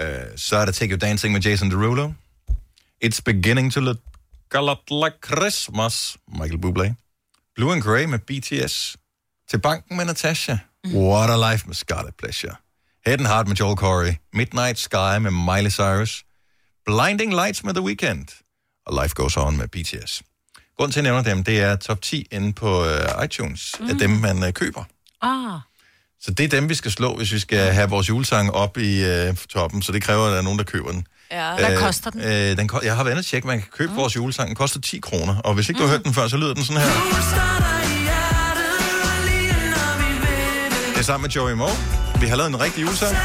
Uh, så er der Take Your Dancing med Jason Derulo. It's Beginning to Look a Lot Like Christmas, Michael Bublé. Blue and Grey med BTS. Til banken med Natasha. What a Life med Scarlet Pleasure. Head and Heart med Joel Corey. Midnight Sky med Miley Cyrus. Blinding Lights med The Weeknd. Og Life Goes On med BTS. Grunden til, at jeg nævner dem, det er top 10 inde på uh, iTunes mm. af dem, man uh, køber. Ah. Så det er dem, vi skal slå, hvis vi skal have vores julesang op i øh, toppen. Så det kræver, at der er nogen, der køber den. Ja. Hvad koster den? Øh, den ko- jeg har været inde og tjekke, man kan købe mm. vores julesang. Den koster 10 kroner. Og hvis ikke du har hørt den før, så lyder den sådan her. Det er sammen med Joey Moe. Vi har lavet en rigtig julesang.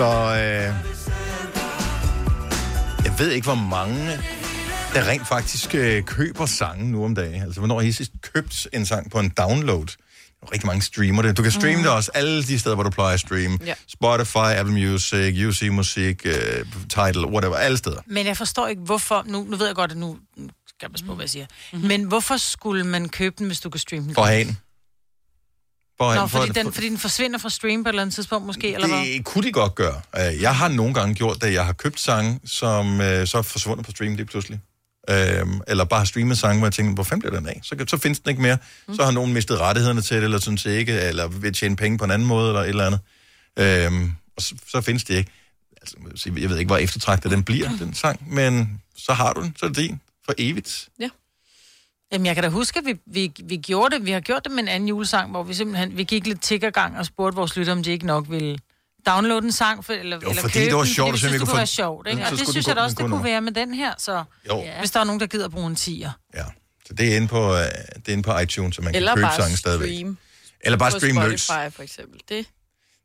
Så øh, jeg ved ikke, hvor mange der rent faktisk øh, køber sange nu om dagen. Altså, hvornår har I sidst købt en sang på en download? Der er rigtig mange streamer det. Du kan streame mm. det også alle de steder, hvor du plejer at streame. Ja. Spotify, Apple Music, UC Musik, uh, Tidal, whatever, alle steder. Men jeg forstår ikke, hvorfor... Nu, nu ved jeg godt, at nu jeg passe på, hvad jeg siger. Mm-hmm. Men hvorfor skulle man købe den, hvis du kan streame den? For at have den. For Nå, den, for fordi den, fordi den forsvinder fra stream på et eller andet tidspunkt, måske, eller hvad? Det kunne de godt gøre. Øh, Jeg har nogle gange gjort det. Jeg har købt sange, som øh, så er forsvundet på stream lige pludselig. Øhm, eller bare har streamet sange, hvor jeg tænker, hvor fanden bliver den af? Så, så findes den ikke mere. Mm. Så har nogen mistet rettighederne til det, eller synes ikke, eller vil tjene penge på en anden måde, eller et eller andet. Øhm, og så, så findes det ikke. Altså, jeg ved ikke, hvor eftertragtet den bliver, den sang, men så har du den, så er det din for evigt. Jamen, jeg kan da huske, at vi, vi, vi gjorde det. Vi har gjort det med en anden julesang, hvor vi simpelthen vi gik lidt tiggergang og spurgte vores lytter, om de ikke nok ville downloade en sang, for, eller, Jo, eller fordi købe det var den, sjovt, fordi og så vi synes, kunne det få kunne være den- sjovt. Ikke? Og det synes den jeg da også, den det kunne være med den her, så Jo. hvis der er nogen, der gider bruge en tiger. Ja. Så det er inde på, øh, det er inde på iTunes, så man Eller kan købe bare sange stadigvæk. stream. Eller bare stream løs. For eksempel. Det.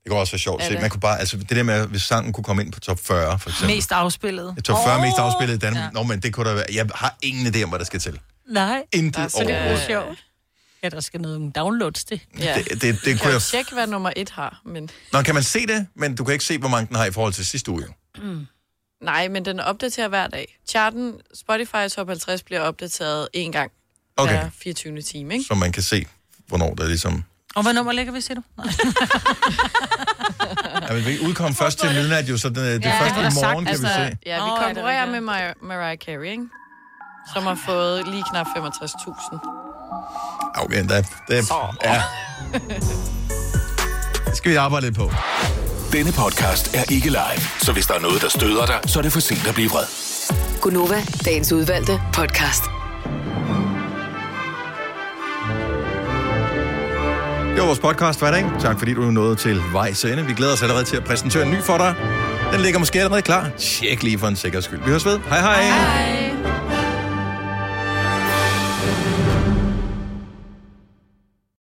Det kunne også være sjovt. Se, det? man kunne bare, altså det der med, hvis sangen kunne komme ind på top 40, for eksempel. Mest afspillet. Top 40 mest Åh! afspillet i Danmark. Ja. Ja. Nå, men det kunne da være. Jeg har ingen idé om, hvad der skal til. Nej. Intet Så det er sjovt. Ja, der skal noget downloads til. Ja. Det, det, det kan kunne jo jeg... tjekke, hvad nummer et har, men... Nå, kan man se det, men du kan ikke se, hvor mange den har i forhold til sidste uge. Mm. Nej, men den opdaterer hver dag. Charten, Spotify Top 50 bliver opdateret en gang Okay. hver 24. time, ikke? Så man kan se, hvornår der ligesom... Og hvad nummer lægger vi, siger du? Nej. Ja, men vi udkom først til midnat, jo, så det, det Ja, er først det er i sagt, morgen, kan vi altså, se. Ja, vi er det konkurrerer med rigtigt? Mar- Mariah Carey, ikke? Som har fået lige knap 65.000. Okay, der, det, ja. Det skal vi arbejde lidt på. Denne podcast er ikke live, så hvis der er noget, der støder dig, så er det for sent at blive vred. Gunova, dagens udvalgte podcast. Det var vores podcast i dag. Tak fordi du nåede til vejs ende. Vi glæder os allerede til at præsentere en ny for dig. Den ligger måske allerede klar. Tjek lige for en sikkerheds skyld. Vi høres ved. Hej hej. hej.